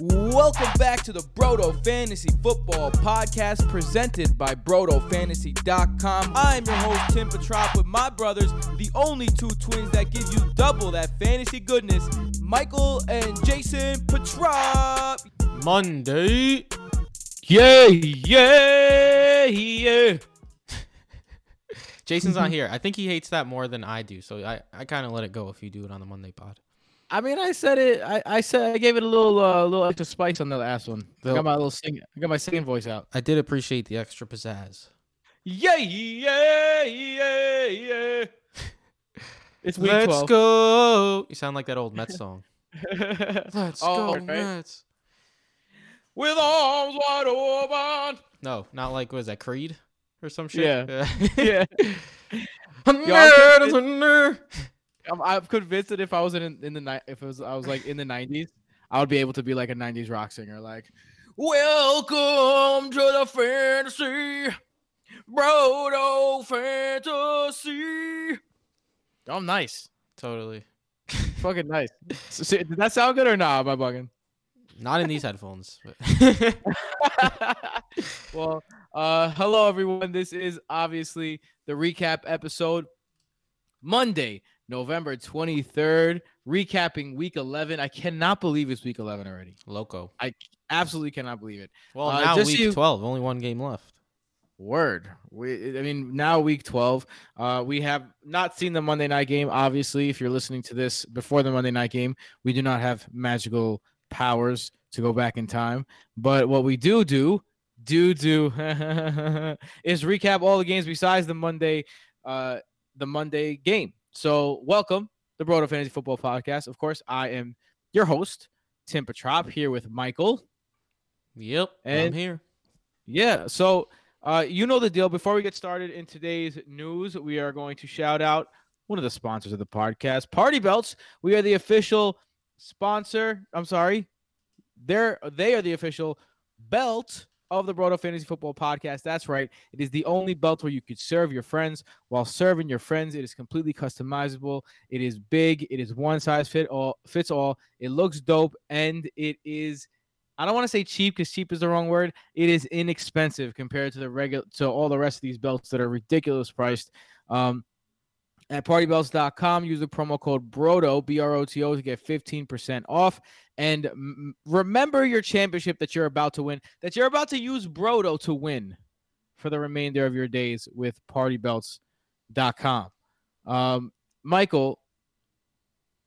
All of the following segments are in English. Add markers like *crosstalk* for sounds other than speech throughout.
Welcome back to the Brodo Fantasy Football Podcast presented by BrodoFantasy.com. I'm your host, Tim Petrop, with my brothers, the only two twins that give you double that fantasy goodness, Michael and Jason Petrop. Monday. Yeah, yeah, yeah. Jason's not *laughs* here. I think he hates that more than I do, so I, I kind of let it go if you do it on the Monday pod. I mean, I said it. I, I said I gave it a little uh, little extra spice on the last one. I got my little sing. I got my singing voice out. I did appreciate the extra pizzazz. Yeah, yeah, yeah, yeah. It's week Let's 12. go. You sound like that old Mets *laughs* song. *laughs* Let's Oh, go, right. Mets. With arms wide open. No, not like was that Creed or some shit. Yeah. *laughs* yeah. Yo, I'm convinced- I'm a nerd. I'm, I'm convinced that if I was in in the night, if it was I was like in the '90s, I would be able to be like a '90s rock singer. Like, Welcome to the fantasy, Brodo Fantasy. I'm nice, Totally. *laughs* fucking nice. So, so, did that sound good or not? Am I bugging? Not in these headphones. *laughs* well, uh, hello everyone. This is obviously the recap episode. Monday, November 23rd, recapping week 11. I cannot believe it's week 11 already. Loco. I absolutely cannot believe it. Well, Uh, now week you- 12, only one game left. Word. We, I mean, now week 12. Uh, we have not seen the Monday night game. Obviously, if you're listening to this before the Monday night game, we do not have magical powers to go back in time. But what we do do, do do, *laughs* is recap all the games besides the Monday, uh, the Monday game. So, welcome the Brodo Fantasy Football Podcast. Of course, I am your host, Tim Petrop, here with Michael. Yep. I'm And- here. Yeah. So, uh, you know the deal. Before we get started in today's news, we are going to shout out one of the sponsors of the podcast, Party Belts. We are the official sponsor. I'm sorry, they're they are the official belt of the Brodo Fantasy Football Podcast. That's right. It is the only belt where you could serve your friends while serving your friends. It is completely customizable. It is big. It is one size fit all fits all. It looks dope, and it is I don't want to say cheap because cheap is the wrong word. It is inexpensive compared to the regular to all the rest of these belts that are ridiculous priced. Um, at partybelts.com, use the promo code BROTO B R O T O to get 15% off. And m- remember your championship that you're about to win, that you're about to use Brodo to win for the remainder of your days with partybelts.com. Um, Michael,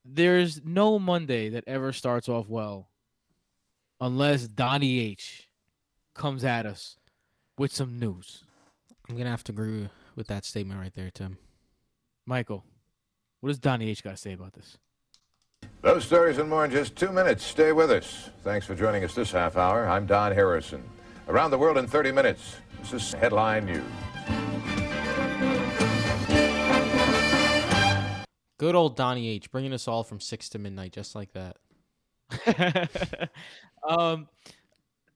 there's no Monday that ever starts off well unless Donnie H comes at us with some news. I'm going to have to agree with that statement right there, Tim. Michael, what does Donnie H got to say about this? Those stories and more in just two minutes. Stay with us. Thanks for joining us this half hour. I'm Don Harrison. Around the world in 30 minutes. This is Headline News. Good old Donnie H, bringing us all from 6 to midnight, just like that. *laughs* um, do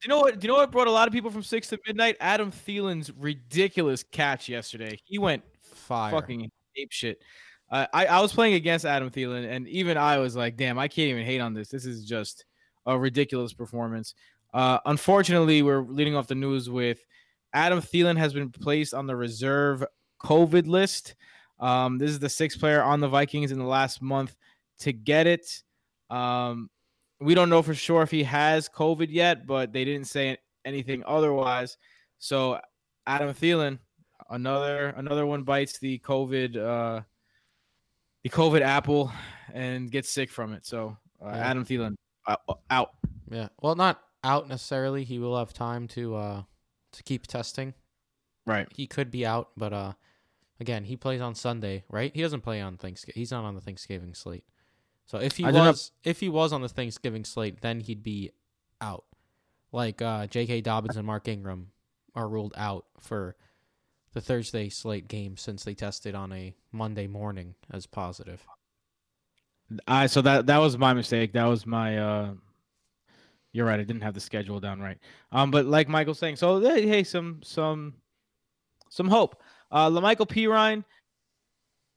you know what? Do you know what brought a lot of people from six to midnight? Adam Thielen's ridiculous catch yesterday. He went Fire. fucking ape shit. Uh, I I was playing against Adam Thielen, and even I was like, "Damn, I can't even hate on this. This is just a ridiculous performance." Uh, unfortunately, we're leading off the news with Adam Thielen has been placed on the reserve COVID list. Um, this is the sixth player on the Vikings in the last month to get it. Um, we don't know for sure if he has COVID yet, but they didn't say anything otherwise. So Adam Thielen, another another one bites the COVID uh, the COVID apple and gets sick from it. So uh, Yeah. Adam Thielen uh, out. Yeah. Well, not out necessarily. He will have time to uh to keep testing. Right. He could be out, but uh again, he plays on Sunday, right? He doesn't play on Thanksgiving. He's not on the Thanksgiving slate. So if he I was if he was on the Thanksgiving slate, then he'd be out. Like uh J.K. Dobbins and Mark Ingram are ruled out for the Thursday slate game since they tested on a Monday morning as positive. I so that that was my mistake. That was my uh you're right. I didn't have the schedule down right. Um, but like Michael's saying, so hey, hey, some some some hope. Uh La'Mical Perine,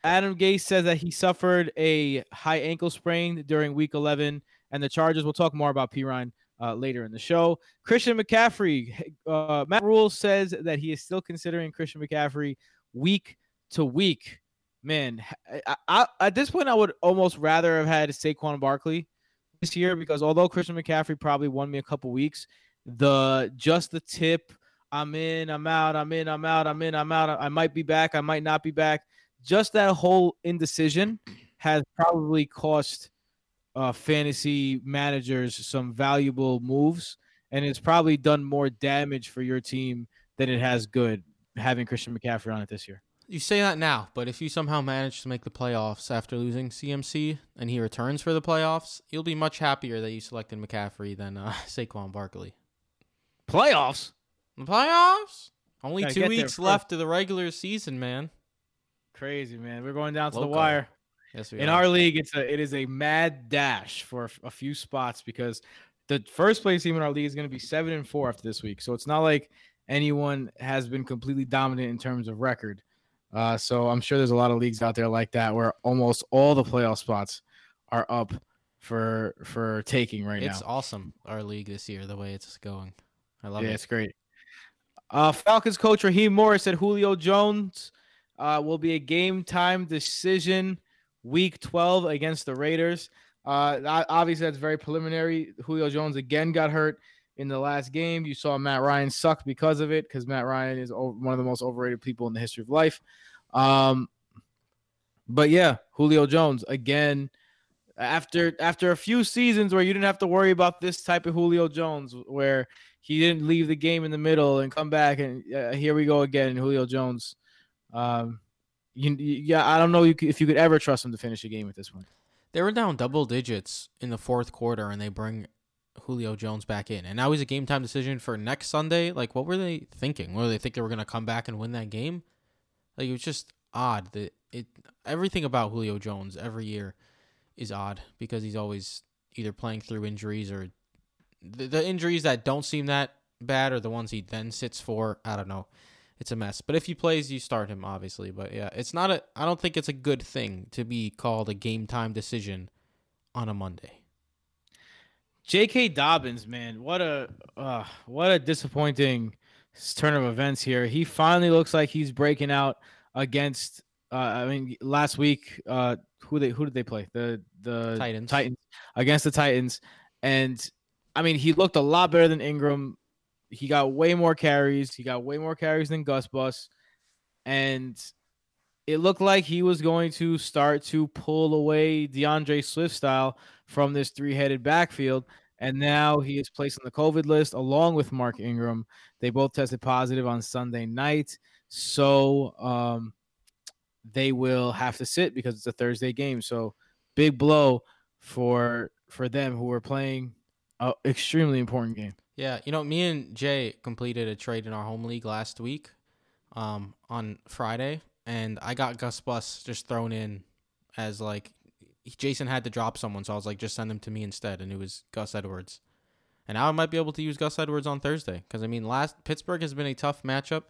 Adam Gase says that he suffered a high ankle sprain during week 11, and the Chargers. We'll talk more about Perine uh, later in the show. Christian McCaffrey, uh, Matt Rhule says that he is still considering Christian McCaffrey week to week. Man, I, I, at this point, I would almost rather have had Saquon Barkley this year because although Christian McCaffrey probably won me a couple weeks, the just the tip, I'm in, I'm out, I'm in, I'm out, I'm in, I'm out, I might be back, I might not be back. Just that whole indecision has probably cost uh, fantasy managers some valuable moves, and it's probably done more damage for your team than it has good having Christian McCaffrey on it this year. You say that now, but if you somehow manage to make the playoffs after losing CMC and he returns for the playoffs, you'll be much happier that you selected McCaffrey than uh, *laughs* Saquon Barkley. Playoffs? The playoffs? Only Gotta two weeks left of the regular season, man. Crazy man, we're going down to the wire. Yes, we In are. our league, it's a it is a mad dash for a few spots because the first place team in our league is going to be seven and four after this week. So it's not like anyone has been completely dominant in terms of record. Uh, so I'm sure there's a lot of leagues out there like that where almost all the playoff spots are up for for taking right it's now. It's awesome, our league this year, the way it's going. I love yeah, it. it's great. Uh, Falcons coach Raheem Morris said Julio Jones uh, will be a game time decision week 12 against the Raiders. Uh, obviously, that's very preliminary. Julio Jones again got hurt in the last game. You saw Matt Ryan suck because of it because Matt Ryan is one of the most overrated people in the history of life. Um, but yeah, Julio Jones again. After after a few seasons where you didn't have to worry about this type of Julio Jones, where he didn't leave the game in the middle and come back and uh, here we go again julio jones um you, yeah i don't know if you could ever trust them to finish a game at this point They were down double digits in the fourth quarter, and they bring Julio Jones back in, and now he's a game time decision for next Sunday. Like, what were they thinking? Did they think they were gonna come back and win that game? Like, it was just odd that it. Everything about Julio Jones every year is odd because he's always either playing through injuries or the, the injuries that don't seem that bad are the ones he then sits for. I don't know. It's a mess. But if he plays, you start him, obviously. But yeah, it's not a. I don't think it's a good thing to be called a game time decision on a Monday. jk dobbins man what a uh, what a disappointing turn of events here he finally looks like he's breaking out against uh, i mean last week uh who they who did they play the the Titans. titans against the titans and i mean he looked a lot better than ingram he got way more carries. He got way more carries than Gus Bus. And it looked like he was going to start to pull away DeAndre Swift style from this three headed backfield. And now he is placed on the COVID list along with Mark Ingram. They both tested positive on Sunday night. So um, they will have to sit because it's a Thursday game. So big blow for for them who are playing an extremely important game. Yeah, you know, me and Jay completed a trade in our home league last week, um, on Friday, and I got Gus Bus just thrown in as like Jason had to drop someone, so I was like, just send them to me instead, and it was Gus Edwards. And now I might be able to use Gus Edwards on Thursday because I mean, last Pittsburgh has been a tough matchup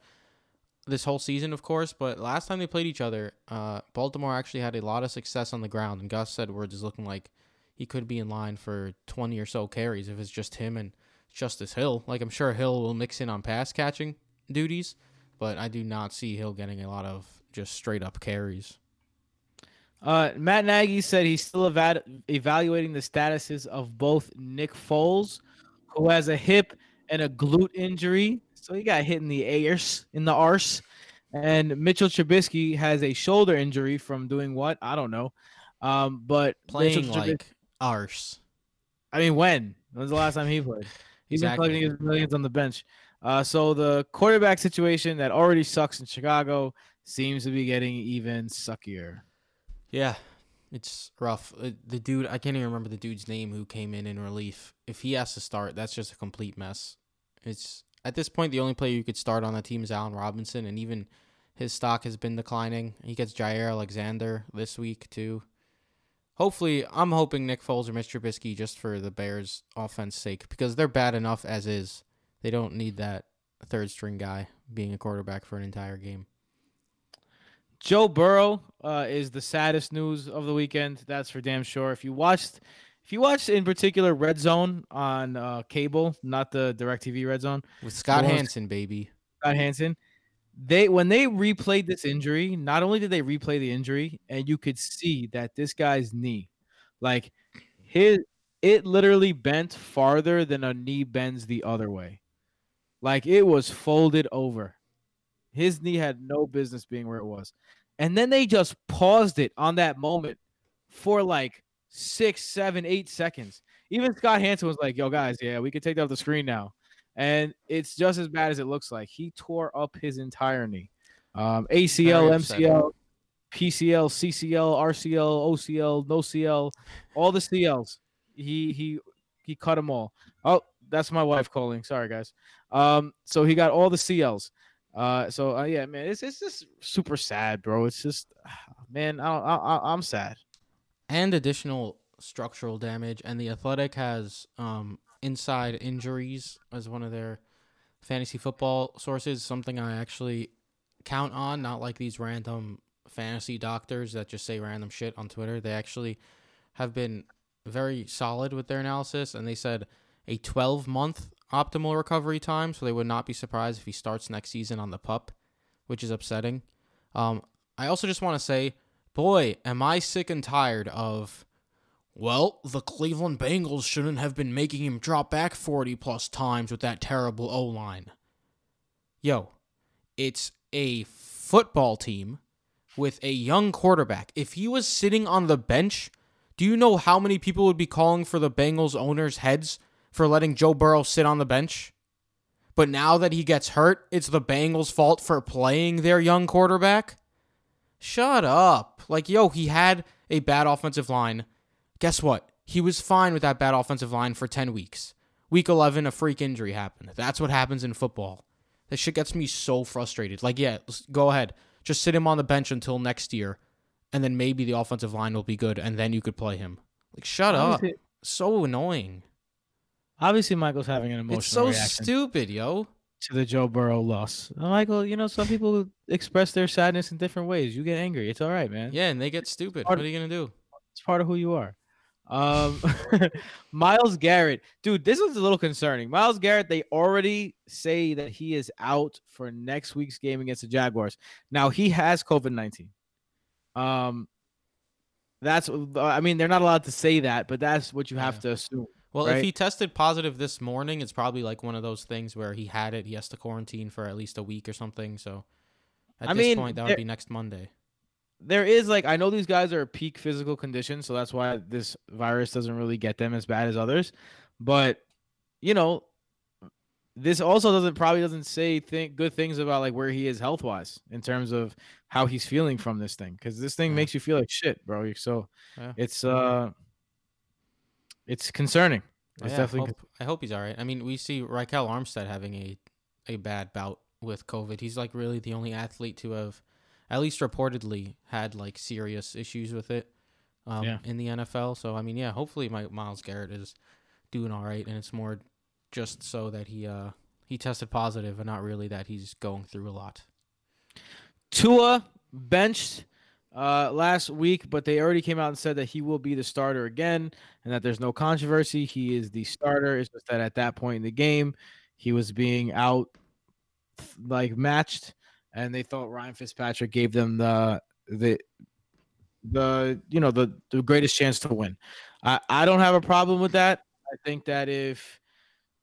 this whole season, of course, but last time they played each other, uh, Baltimore actually had a lot of success on the ground, and Gus Edwards is looking like he could be in line for 20 or so carries if it's just him and Justice Hill. Like I'm sure Hill will mix in on pass catching duties, but I do not see Hill getting a lot of just straight up carries. Uh, Matt Nagy said he's still eva- evaluating the statuses of both Nick Foles, who has a hip and a glute injury, so he got hit in the arse, in the arse, and Mitchell Trubisky has a shoulder injury from doing what I don't know. Um, but Playing Mitchell like arse. I mean, when? When was the last time he played? He's Exactly. been collecting his millions on the bench. Uh, so the quarterback situation that already sucks in Chicago seems to be getting even suckier. Yeah, it's rough. Uh, The dude, I can't even remember the dude's name who came in in relief. If he has to start, that's just a complete mess. It's at this point the only player you could start on the team is Allen Robinson, and even his stock has been declining. He gets Jaire Alexander this week too. Hopefully, I'm hoping Nick Foles or Mr. Trubisky just for the Bears' offense sake because they're bad enough as is. They don't need that third string guy being a quarterback for an entire game. Joe Burrow uh, is the saddest news of the weekend. That's for damn sure. If you watched, if you watched in particular Red Zone on uh, cable, not the Directv Red Zone, With Scott Hanson, baby. Scott Hanson, they when they replayed this mm-hmm. injury, not only did they replay the injury, and you could see that this guy's knee, like his, it literally bent farther than a knee bends the other way, like it was folded over. His knee had no business being where it was, and then they just paused it on that moment for like six, seven, eight seconds. Even Scott Hanson was like, "Yo, guys, yeah, we can take that off the screen now." And it's just as bad as it looks like. He tore up his entire knee, um, ACL, MCL, PCL, CCL, RCL, OCL, no CL, all the CLs. He he he cut them all. Oh, that's my wife calling. Sorry, guys. Um, so he got all the CLs. Uh, so uh, yeah, man, it's it's just super sad, bro. It's just, *sighs* man, I, I I'm sad. and additional structural damage. And the Athletic has um, inside injuries as one of their fantasy football sources. Something I actually count on, not like these random fantasy doctors that just say random shit on Twitter. They actually have been very solid with their analysis, and they said a 12 month optimal recovery time. So they would not be surprised if he starts next season on the pup, which is upsetting. Um, I also just want to say boy, am I sick and tired of. Well, the Cleveland Bengals shouldn't have been making him drop back 40 plus times with that terrible O line. Yo, it's a football team with a young quarterback. If he was sitting on the bench, do you know how many people would be calling for the Bengals owners' heads for letting Joe Burrow sit on the bench? But now that he gets hurt, it's the Bengals' fault for playing their young quarterback? Shut up. Like, yo, he had a bad offensive line. Guess what? He was fine with that bad offensive line for 10 weeks. Week 11, a freak injury happened. That's what happens in football. That shit gets me so frustrated. Like, yeah, go ahead. Just sit him on the bench until next year, and then maybe the offensive line will be good, and then you could play him. Like, shut up. So annoying. obviously Michael's having an emotional It's so reaction. stupid, yo. to the Joe Burrow loss. Michael, you know, some people express their sadness in different ways. You get angry. It's all right, man. Yeah, and they get stupid. What are you going to do? It's part of who you are. Um, *laughs* Myles Garrett, dude, this was a little concerning. Myles Garrett, they already say that he is out for next week's game against the Jaguars. Now he has COVID nineteen. Um, that's I mean they're not allowed to say that, but that's what you have Yeah. to assume. Well, if he tested positive this morning, it's probably like one of those things where he had it. He has to quarantine for at least a week or something. So at I this mean, point, that would be next Monday. There is like I know these guys are peak physical condition, so that's why this virus doesn't really get them as bad as others. But you know, this also doesn't probably doesn't say think good things about like where he is health wise in terms of how he's feeling from this thing because this thing Yeah. makes you feel like shit, bro. So Yeah. it's uh, it's concerning. It's Yeah, definitely hope, I hope he's all right. I mean, we see Ryquell Armstead having a a bad bout with COVID. He's like really the only athlete to have, at least reportedly, had like serious issues with it. Um, Yeah. in the NFL. So I mean, yeah, hopefully my Myles Garrett is doing all right, and it's more just so that he uh he tested positive, and not really that he's going through a lot. Tua benched uh, last week, but they already came out and said that he will be the starter again and that there's no controversy. He is the starter. It's just that at that point in the game, he was being out like matched, and they thought Ryan Fitzpatrick gave them the the the you know the the greatest chance to win. I I don't have a problem with that. I think that if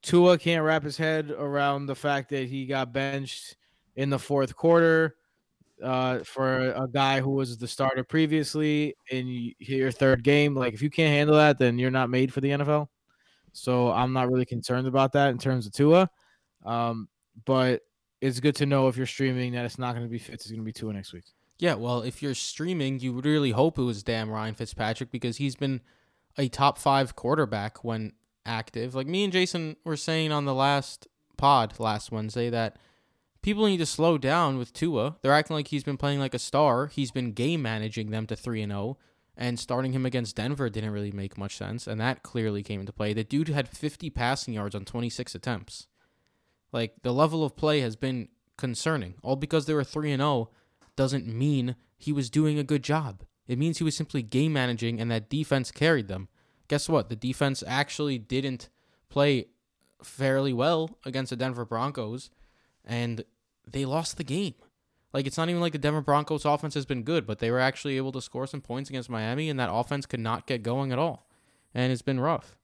Tua can't wrap his head around the fact that he got benched in the fourth quarter uh, for a guy who was the starter previously in your third game. Like, if you can't handle that, then you're not made for the NFL. So I'm not really concerned about that in terms of Tua. Um, but it's good to know if you're streaming that it's not going to be Fitz. It's going to be Tua next week. Yeah, well, if you're streaming, you would really hope it was damn Ryan Fitzpatrick because he's been a top five quarterback when active. Like me and Jason were saying on the last pod last Wednesday that people need to slow down with Tua. They're acting like he's been playing like a star. He's been game managing them to three and zero, and starting him against Denver didn't really make much sense, and that clearly came into play. The dude had 50 passing yards on 26 attempts. Like the level of play has been concerning. All because they were three and zero doesn't mean he was doing a good job. It means he was simply game managing and that defense carried them. guess what? The defense actually didn't play fairly well against the Denver Broncos, and they lost the game. Like it's not even like the Denver Broncos offense has been good, but they were actually able to score some points against Miami, and that offense could not get going at all, and it's been rough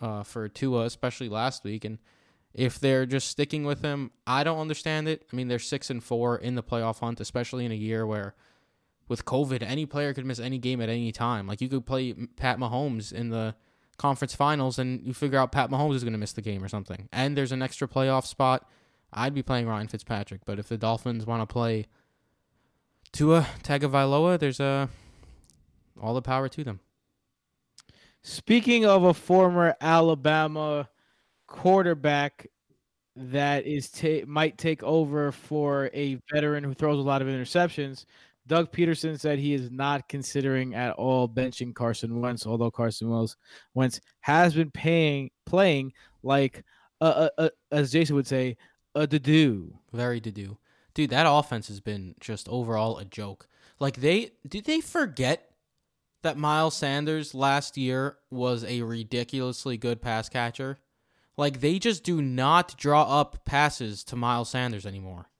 uh, for Tua, especially last week. And if they're just sticking with him, I don't understand it. I mean, they're six and four in the playoff hunt, especially in a year where with COVID, any player could miss any game at any time. Like you could play Pat Mahomes in the conference finals, and you figure out Pat Mahomes is going to miss the game or something, and there's an extra playoff spot. I'd be playing Ryan Fitzpatrick, but if the Dolphins want to play Tua Tagovailoa, there's a all the power to them. Speaking of a former Alabama quarterback that is ta- might take over for a veteran who throws a lot of interceptions, Doug Pederson said he is not considering at all benching Carson Wentz, although Carson Wentz, Wentz has been paying playing like a, a, a, as Jason would say a do. Very do, dude. That offense has been just overall a joke. Like they did they forget that Miles Sanders last year was a ridiculously good pass catcher? Like they just do not draw up passes to Miles Sanders anymore.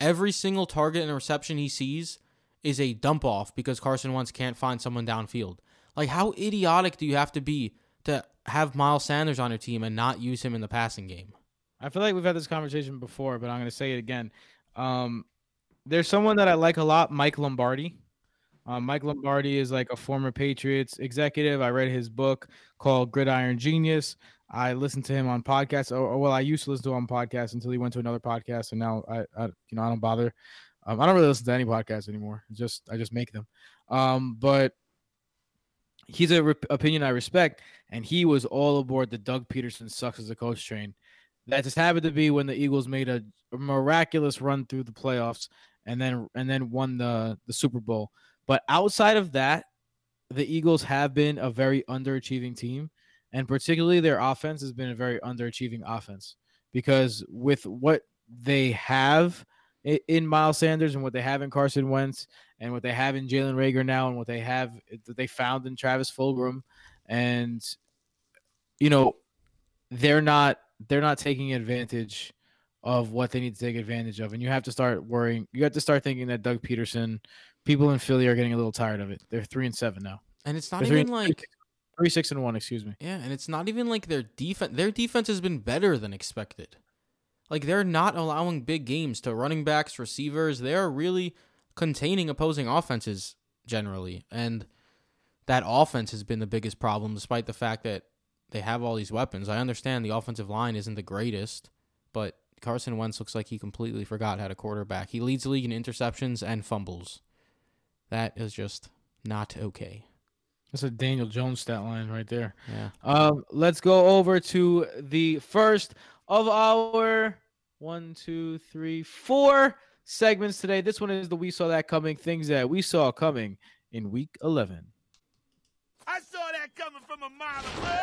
Every single target and reception he sees is a dump off because Carson Wentz can't find someone downfield. Like how idiotic do you have to be to have Miles Sanders on your team and not use him in the passing game? I feel like we've had this conversation before, but I'm going to say it again. Um, there's someone that I like a lot, Mike Lombardi. Um, Mike Lombardi is like a former Patriots executive. I read his book called Gridiron Genius. I listened to him on podcasts, or, or, well, I used to listen to him on podcasts until he went to another podcast, and now I, I you know, I don't bother. Um, I don't really listen to any podcasts anymore. Just I just make them. Um, but he's a re- opinion I respect, and he was all aboard the Doug Pederson sucks as a coach train. That just happened to be when the Eagles made a miraculous run through the playoffs and then and then won the the Super Bowl. But outside of that, the Eagles have been a very underachieving team, and particularly their offense has been a very underachieving offense because with what they have in Miles Sanders and what they have in Carson Wentz and what they have in Jalen Reagor now and what they have eh, that they found in Travis Fulgham and you know they're not they're not taking advantage of what they need to take advantage of. And you have to start worrying you have to start thinking that Doug Pederson people in Philly are getting a little tired of it. They're 3 and 7 now. And it's not They're even like three six and one excuse me yeah and it's not even like their defense their defense has been better than expected like they're not allowing big games to running backs, receivers. They're really containing opposing offenses generally. And that offense has been the biggest problem despite the fact that they have all these weapons. I understand the offensive line isn't the greatest, but Carson Wentz looks like he completely forgot how to quarterback. He leads the league in interceptions and fumbles. That is just not okay. That's a Daniel Jones stat line right there. Yeah. Um, let's go over to the first of our one, two, three, four segments today. This one is the We Saw That Coming things that we saw coming in week 11. I saw that coming from a mile away.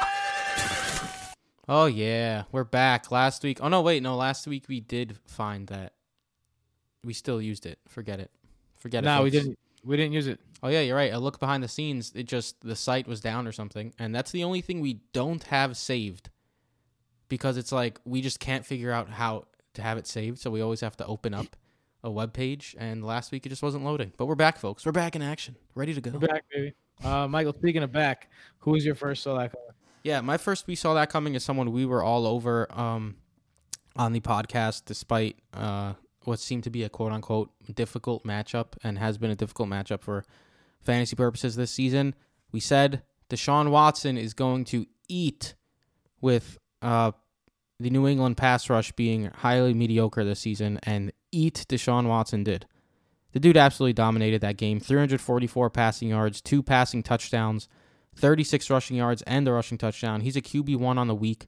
Oh, yeah. We're back. Last week. Oh, no, wait. No, last week we did find that we still used it. Forget it. Forget it. No, we didn't. We didn't use it. Oh yeah, you're right. I look behind the scenes. It just the site was down or something, and that's the only thing we don't have saved because it's like we just can't figure out how to have it saved. So we always have to open up a web page, and last week it just wasn't loading. But we're back, folks. We're back in action, ready to go. We're back, baby. Uh, Michael, speaking of back, who was your first saw that coming? Yeah, my first we saw that coming is someone we were all over um, on the podcast, despite uh, what seemed to be a quote unquote difficult matchup and has been a difficult matchup for fantasy purposes this season. We said Deshaun Watson is going to eat with uh, the New England pass rush being highly mediocre this season, and eat Deshaun Watson did. The dude absolutely dominated that game 344 passing yards, two passing touchdowns, 36 rushing yards, and a rushing touchdown. He's a QB1 on the week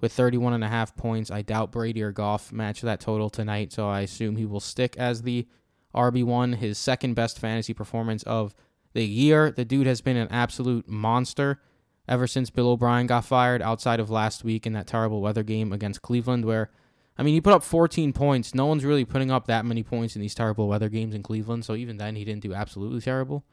with 31 and a half points. I doubt Brady or Goff match that total tonight, so I assume he will stick as the RB1, his second best fantasy performance of the year. The dude has been an absolute monster ever since Bill O'Brien got fired, outside of last week in that terrible weather game against Cleveland, where, I mean, he put up 14 points. No one's really putting up that many points in these terrible weather games in Cleveland, so even then, he didn't do absolutely terrible.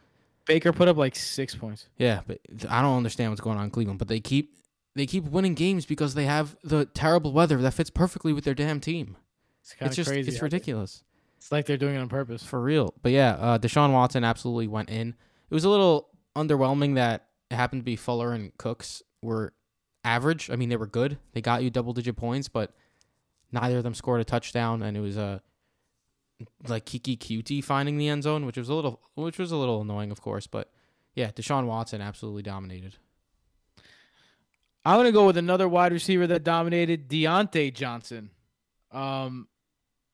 Baker put up like six points. Yeah, but I don't understand what's going on in Cleveland. But they keep they keep winning games because they have the terrible weather that fits perfectly with their damn team. It's kind It's of just crazy. it's ridiculous. It's like they're doing it on purpose. For real. But yeah, uh, Deshaun Watson absolutely went in. It was a little underwhelming that it happened to be Fuller and Cooks were average. I mean, they were good. They got you double digit points, but neither of them scored a touchdown, and it was a like Keke Coutee finding the end zone, which was a little which was a little annoying, of course. But yeah, Deshaun Watson absolutely dominated. I'm gonna go with another wide receiver that dominated, Diontae Johnson. Um,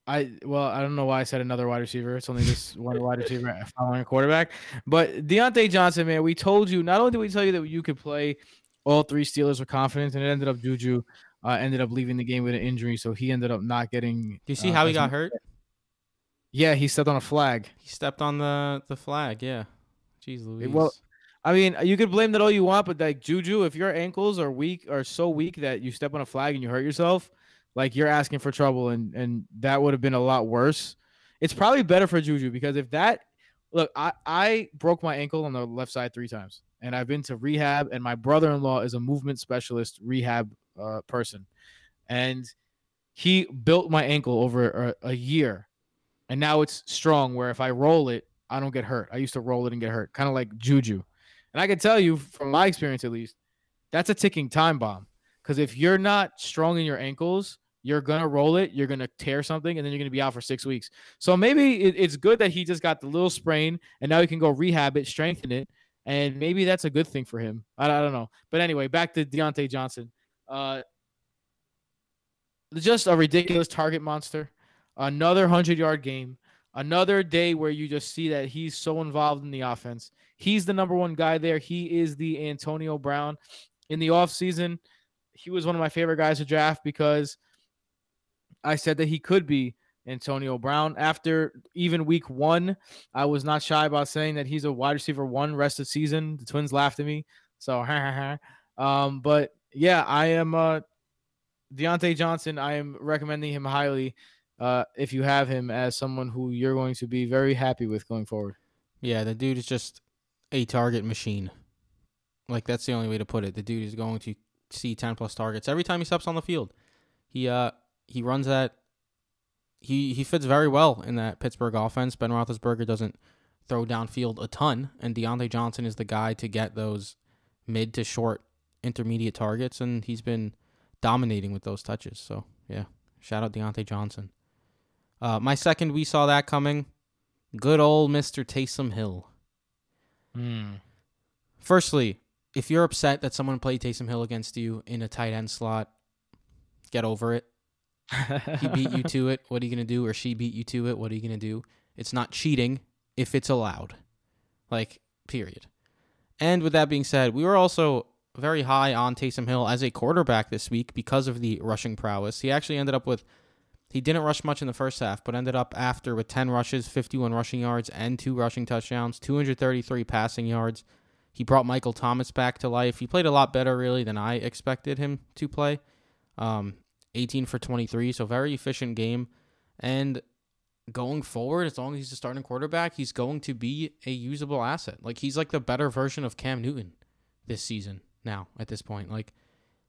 I well, I don't know why I said another wide receiver. It's only this one wide receiver following a quarterback. But Diontae Johnson, man, we told you. Not only did we tell you that you could play all three Steelers with confidence, and it ended up Juju uh, ended up leaving the game with an injury, so he ended up not getting. Do you see uh, how he got hurt? Yeah, he stepped on a flag. He stepped on the the flag. Yeah. Jeez Louise. well, I mean, you could blame that all you want, but like Juju, if your ankles are weak are so weak that you step on a flag and you hurt yourself, like you're asking for trouble, and and that would have been a lot worse. It's probably better for Juju because if that look, I I broke my ankle on the left side three times, and I've been to rehab, and my brother-in-law is a movement specialist rehab uh, person, and he built my ankle over a, a year, and now it's strong. Where if I roll it, I don't get hurt. I used to roll it and get hurt, kind of like Juju. And I can tell you from my experience, at least, that's a ticking time bomb. Because if you're not strong in your ankles, you're gonna roll it, you're gonna tear something, and then you're gonna be out for six weeks. So maybe it, it's good that he just got the little sprain, and now he can go rehab it, strengthen it, and maybe that's a good thing for him. I, I don't know. But anyway, back to Diontae Johnson. Uh, just a ridiculous target monster. Another hundred yard game. Another day where you just see that he's so involved in the offense. He's the number one guy there. He is the Antonio Brown. In the offseason, he was one of my favorite guys to draft because I said that he could be Antonio Brown. After even week one, I was not shy about saying that he's a wide receiver one rest of season. The Twins laughed at me. So, *laughs* um, but yeah, I am uh, Diontae Johnson. I am recommending him highly uh, if you have him as someone who you're going to be very happy with going forward. Yeah, the dude is just a target machine. Like that's the only way to put it. The dude is going to see ten plus targets every time he steps on the field. He uh he runs that. He he fits very well in that Pittsburgh offense. Ben Roethlisberger doesn't throw downfield a ton, and Diontae Johnson is the guy to get those mid to short intermediate targets, and he's been dominating with those touches. So yeah, shout out Diontae Johnson. Uh, my second, we saw that coming. Good old Mister Taysom Hill. Hmm. Firstly, if you're upset that someone played Taysom Hill against you in a tight end slot, get over it. He beat you to it. What are you going to do? Or she beat you to it. What are you going to do? It's not cheating if it's allowed. Like, period. And with that being said, we were also very high on Taysom Hill as a quarterback this week because of the rushing prowess. He actually ended up with, he didn't rush much in the first half, but ended up after with 10 rushes, 51 rushing yards, and two rushing touchdowns, 233 passing yards. He brought Michael Thomas back to life. He played a lot better, really, than I expected him to play. Um, 18 for 23, so very efficient game. And going forward, as long as he's a starting quarterback, he's going to be a usable asset. Like he's like the better version of Cam Newton this season now at this point. Like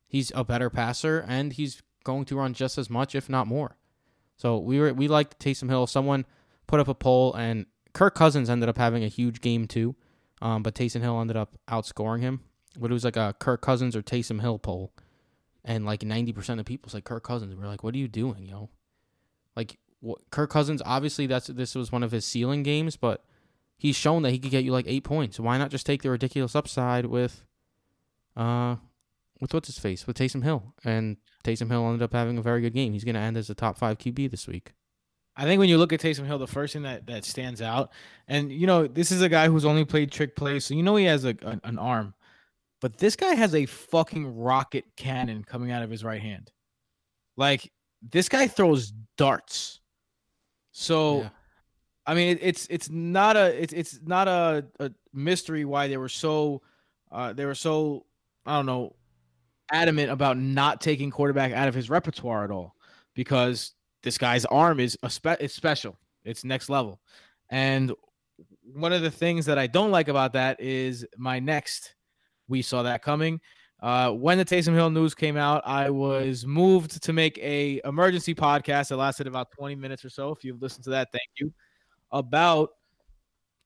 he's a better passer and he's going to run just as much, if not more. So we were we liked Taysom Hill. Someone put up a poll and Kirk Cousins ended up having a huge game too. Um, but Taysom Hill ended up outscoring him. But it was like a Kirk Cousins or Taysom Hill poll. And like 90% of people said Kirk Cousins. We're like, what are you doing, yo? Like, what, Kirk Cousins, obviously, that's this was one of his ceiling games, but he's shown that he could get you like eight points. Why not just take the ridiculous upside with, uh, with what's his face, with Taysom Hill? And Taysom Hill ended up having a very good game. He's going to end as a top five QB this week. I think when you look at Taysom Hill, the first thing that, that stands out, and you know, this is a guy who's only played trick plays, so you know he has a, an, an arm, but this guy has a fucking rocket cannon coming out of his right hand. Like this guy throws darts. So, Yeah. I mean, it, it's it's not a it's it's not a, a mystery why they were so uh, they were so I don't know adamant about not taking quarterback out of his repertoire at all because this guy's arm is a spe- it's special. It's next level. And one of the things that I don't like about that is my next. We saw that coming. Uh, when the Taysom Hill news came out, I was moved to make a emergency podcast that lasted about 20 minutes or so. If you've listened to that, thank you. About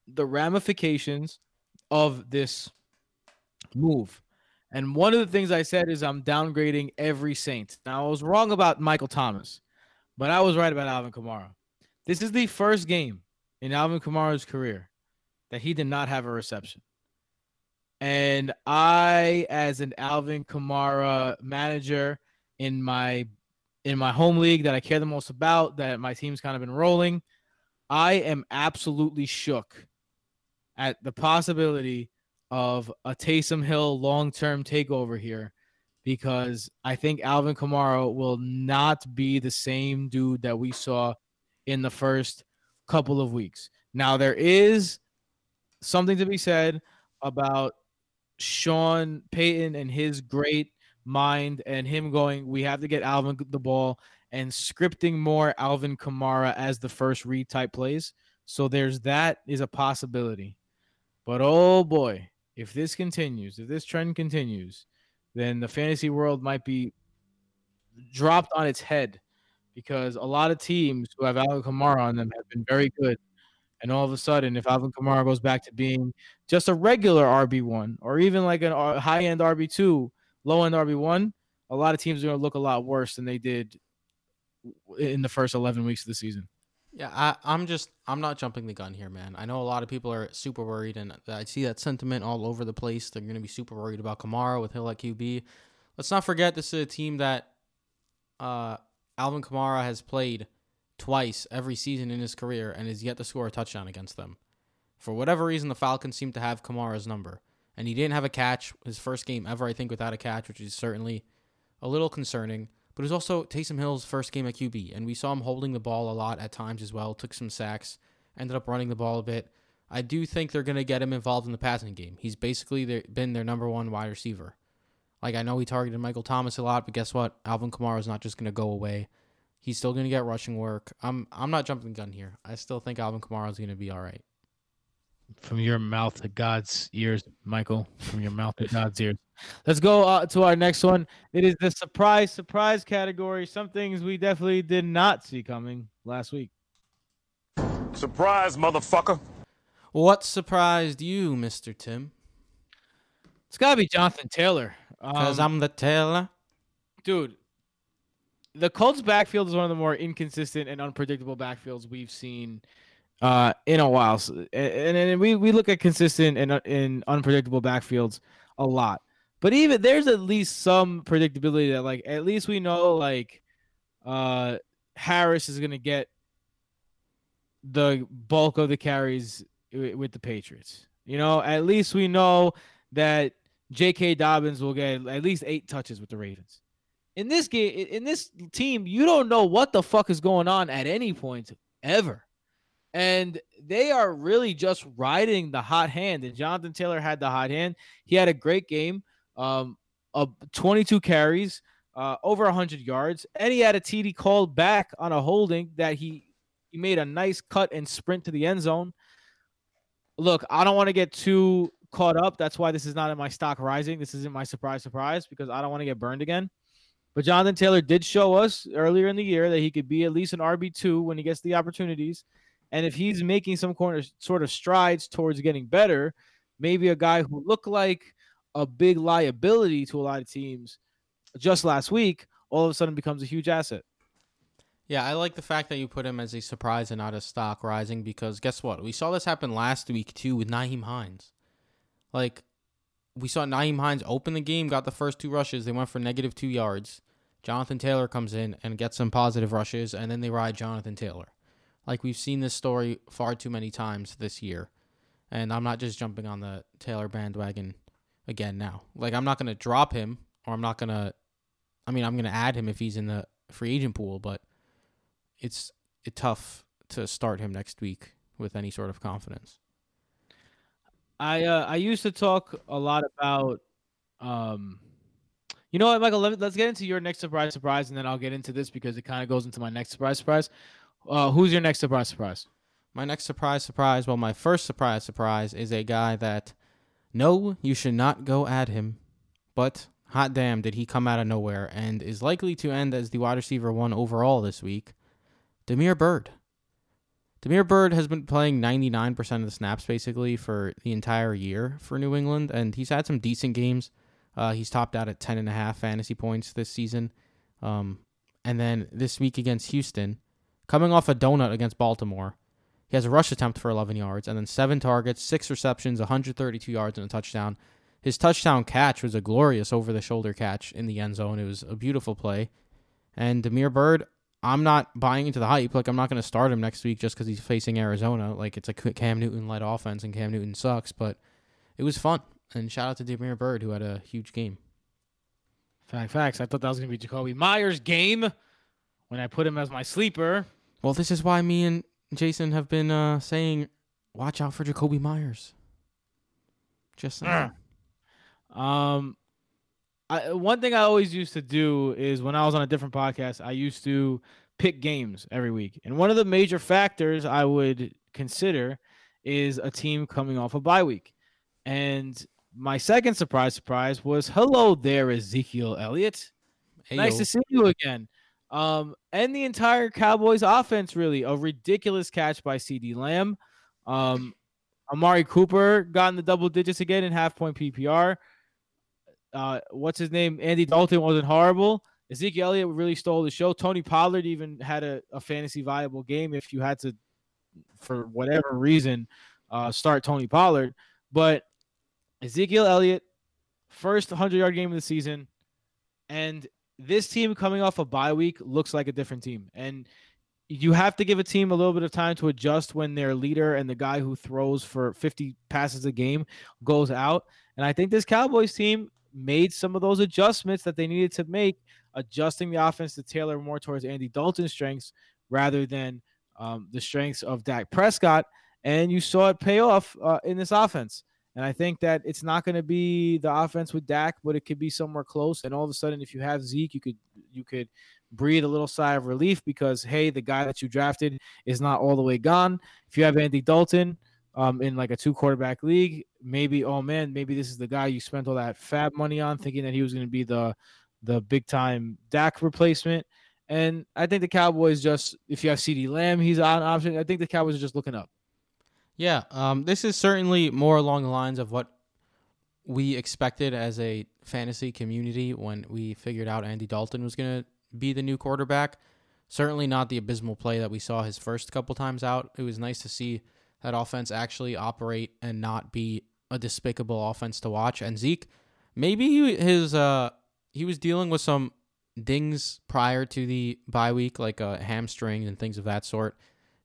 the ramifications of this move. And one of the things I said is I'm downgrading every Saint. Now I was wrong about Michael Thomas, but I was right about Alvin Kamara. This is the first game in Alvin Kamara's career that he did not have a reception. And I, as an Alvin Kamara manager in my in my home league that I care the most about, that my team's kind of been rolling, I am absolutely shook at the possibility of a Taysom Hill long term takeover here because I think Alvin Kamara will not be the same dude that we saw in the first couple of weeks. Now, there is something to be said about Sean Payton and his great mind and him going, we have to get Alvin the ball and scripting more Alvin Kamara as the first read type plays. So there's that is a possibility. But oh boy, if this continues, if this trend continues, then the fantasy world might be dropped on its head because a lot of teams who have Alvin Kamara on them have been very good. And all of a sudden, if Alvin Kamara goes back to being just a regular RB1 or even like a uh, high end RB2, low end RB1, a lot of teams are going to look a lot worse than they did in the first 11 weeks of the season. Yeah, I, I'm just I'm not jumping the gun here, man. I know a lot of people are super worried, and I see that sentiment all over the place. They're going to be super worried about Kamara with Hill at QB. Let's not forget this is a team that uh, Alvin Kamara has played twice every season in his career and is yet to score a touchdown against them. For whatever reason, the Falcons seem to have Kamara's number, and he didn't have a catch his first game ever, I think, without a catch, which is certainly a little concerning but it was also Taysom Hill's first game at QB, and we saw him holding the ball a lot at times as well. Took some sacks, ended up running the ball a bit. I do think they're going to get him involved in the passing game. He's basically their, been their number one wide receiver. Like I know he targeted Michael Thomas a lot, but guess what? Alvin Kamara is not just going to go away. He's still going to get rushing work. I'm I'm not jumping the gun here. I still think Alvin Kamara is going to be all right. From your mouth to God's ears, Michael. From your mouth to God's ears. Let's go uh, to our next one. It is the surprise, surprise category. Some things we definitely did not see coming last week. Surprise, motherfucker. What surprised you, Mr. Tim? It's got to be Jonathan Taylor. Because um, I'm the Taylor. Dude, the Colts backfield is one of the more inconsistent and unpredictable backfields we've seen uh, in a while. So, and, and we, we look at consistent and, and unpredictable backfields a lot. But even there's at least some predictability that like at least we know like uh Harris is gonna get the bulk of the carries with the Patriots. You know, at least we know that J.K. Dobbins will get at least eight touches with the Ravens. In this game, in this team, you don't know what the fuck is going on at any point ever. And they are really just riding the hot hand. And Jonathan Taylor had the hot hand. He had a great game um, uh, 22 carries, uh, over 100 yards, and he had a TD called back on a holding that he he made a nice cut and sprint to the end zone. Look, I don't want to get too caught up. That's why this is not in my stock rising. This isn't my surprise surprise because I don't want to get burned again. But Jonathan Taylor did show us earlier in the year that he could be at least an RB2 when he gets the opportunities. And if he's making some corner, sort of strides towards getting better, maybe a guy who looked like a big liability to a lot of teams just last week, all of a sudden becomes a huge asset. Yeah, I like the fact that you put him as a surprise and not a stock rising because guess what? We saw this happen last week too with Nyheim Hines. Like, we saw Nyheim Hines open the game, got the first two rushes. They went for negative two yards. Jonathan Taylor comes in and gets some positive rushes, and then they ride Jonathan Taylor. Like, we've seen this story far too many times this year. And I'm not just jumping on the Taylor bandwagon again now. Like I'm not going to drop him or I'm not going to I mean, I'm going to add him if he's in the free agent pool, but it's it tough to start him next week with any sort of confidence. I uh, I used to talk a lot about um you know what, Michael? Let, us get into your next surprise surprise, and then I'll get into this because it kind of goes into my next surprise surprise. Uh, who's your next surprise surprise? my next surprise, surprise, well, my first surprise, surprise is a guy that, no, you should not go at him, but hot damn, did he come out of nowhere and is likely to end as the wide receiver one overall this week. Damiere Byrd. Damiere Byrd has been playing 99% of the snaps basically for the entire year for New England, and he's had some decent games. Uh, he's topped out at 10.5 fantasy points this season. Um, and then this week against Houston, coming off a donut against Baltimore, he has a rush attempt for 11 yards, and then seven targets, six receptions, 132 yards, and a touchdown. His touchdown catch was a glorious over the shoulder catch in the end zone. It was a beautiful play. And Damiere Byrd, I'm not buying into the hype. Like, I'm not going to start him next week just because he's facing Arizona. Like, it's a Cam Newton led offense, and Cam Newton sucks, but it was fun. And shout out to Damiere Byrd, who had a huge game. Fact, facts. I thought that was going to be Jakobi Meyers' game when I put him as my sleeper. Well, this is why me and Jason have been uh, saying, watch out for Jakobi Meyers. Just saying. Um, I, one thing I always used to do is when I was on a different podcast, I used to pick games every week. And one of the major factors I would consider is a team coming off a bye week. And my second surprise surprise was hello there, Ezekiel Elliott. Nice Ayo. to see you again. Um, and the entire Cowboys offense, really, a ridiculous catch by CeeDee Lamb. Um, Amari Cooper got in the double digits again in half point PPR. Uh, what's his name? Andy Dalton wasn't horrible. Ezekiel Elliott really stole the show. Tony Pollard even had a, a fantasy viable game if you had to, for whatever reason, uh, start Tony Pollard. But Ezekiel Elliott, first 100 yard game of the season. And this team coming off a bye week looks like a different team. And you have to give a team a little bit of time to adjust when their leader and the guy who throws for 50 passes a game goes out. And I think this Cowboys team made some of those adjustments that they needed to make, adjusting the offense to tailor more towards Andy Dalton's strengths rather than um, the strengths of Dak Prescott. And you saw it pay off uh, in this offense. And I think that it's not going to be the offense with Dak, but it could be somewhere close. And all of a sudden, if you have Zeke, you could you could breathe a little sigh of relief because hey, the guy that you drafted is not all the way gone. If you have Andy Dalton um, in like a two quarterback league, maybe oh man, maybe this is the guy you spent all that fab money on, thinking that he was going to be the the big time Dak replacement. And I think the Cowboys just if you have CeeDee Lamb, he's on option. I think the Cowboys are just looking up. Yeah, um, this is certainly more along the lines of what we expected as a fantasy community when we figured out Andy Dalton was going to be the new quarterback. Certainly not the abysmal play that we saw his first couple times out. It was nice to see that offense actually operate and not be a despicable offense to watch. And Zeke, maybe he, his uh, he was dealing with some dings prior to the bye week, like a hamstring and things of that sort.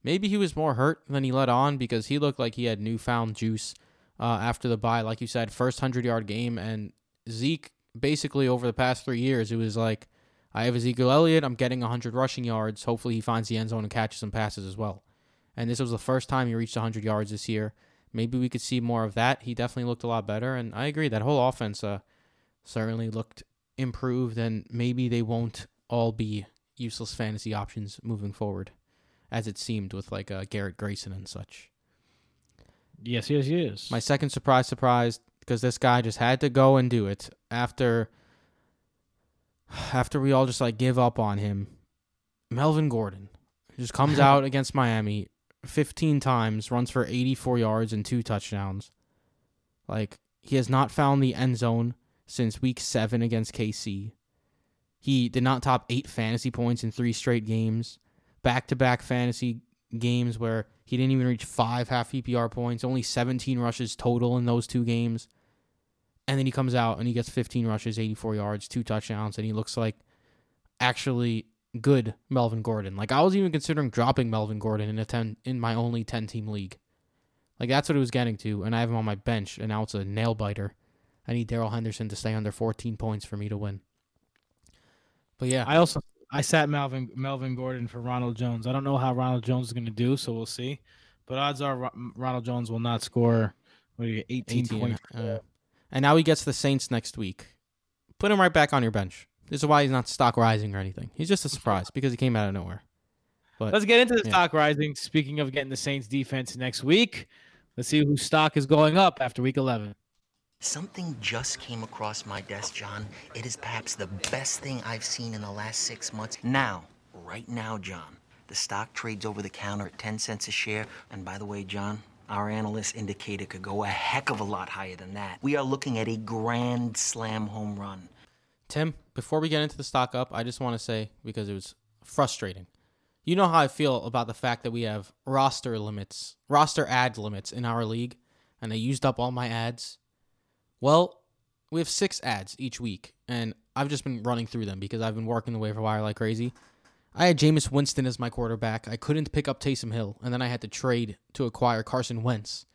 Maybe he was more hurt than he let on because he looked like he had newfound juice uh, after the bye. Like you said, first 100 yard game. And Zeke, basically over the past three years, it was like, I have Ezekiel Elliott. I'm getting 100 rushing yards. Hopefully, he finds the end zone and catches some passes as well. And this was the first time he reached 100 yards this year. Maybe we could see more of that. He definitely looked a lot better. And I agree, that whole offense uh, certainly looked improved. And maybe they won't all be useless fantasy options moving forward as it seemed with like uh, Garrett Grayson and such. Yes, yes, yes. My second surprise, surprise, because this guy just had to go and do it after after we all just like give up on him. Melvin Gordon just comes *laughs* out against Miami 15 times, runs for 84 yards and two touchdowns. Like he has not found the end zone since week 7 against KC. He did not top 8 fantasy points in 3 straight games back to back fantasy games where he didn't even reach five half PPR points, only 17 rushes total in those two games. And then he comes out and he gets 15 rushes, 84 yards, two touchdowns, and he looks like actually good Melvin Gordon. Like I was even considering dropping Melvin Gordon in a 10 in my only 10 team league. Like that's what it was getting to, and I have him on my bench, and now it's a nail biter. I need Darrell Henderson to stay under 14 points for me to win. But yeah, I also I sat Melvin Melvin Gordon for Ronald Jones. I don't know how Ronald Jones is going to do, so we'll see. But odds are Ronald Jones will not score what you, 18, 18. points. uh, and now he gets the Saints next week. Put him right back on your bench. This is why he's not stock rising or anything. He's just a surprise because he came out of nowhere. But Let's get into the yeah. stock rising. Speaking of getting the Saints defense next week, let's see whose stock is going up after week 11. Something just came across my desk, John. It is perhaps the best thing I've seen in the last six months. Now, right now, John, the stock trades over the counter at 10 cents a share. And by the way, John, our analyst indicate it could go a heck of a lot higher than that. We are looking at a grand slam home run. Tim, before we get into the stock up, I just want to say because it was frustrating. You know how I feel about the fact that we have roster limits, roster ad limits in our league, and I used up all my ads. Well, we have six ads each week, and I've just been running through them because I've been working the waiver wire like crazy. I had Jameis Winston as my quarterback. I couldn't pick up Taysom Hill, and then I had to trade to acquire Carson Wentz.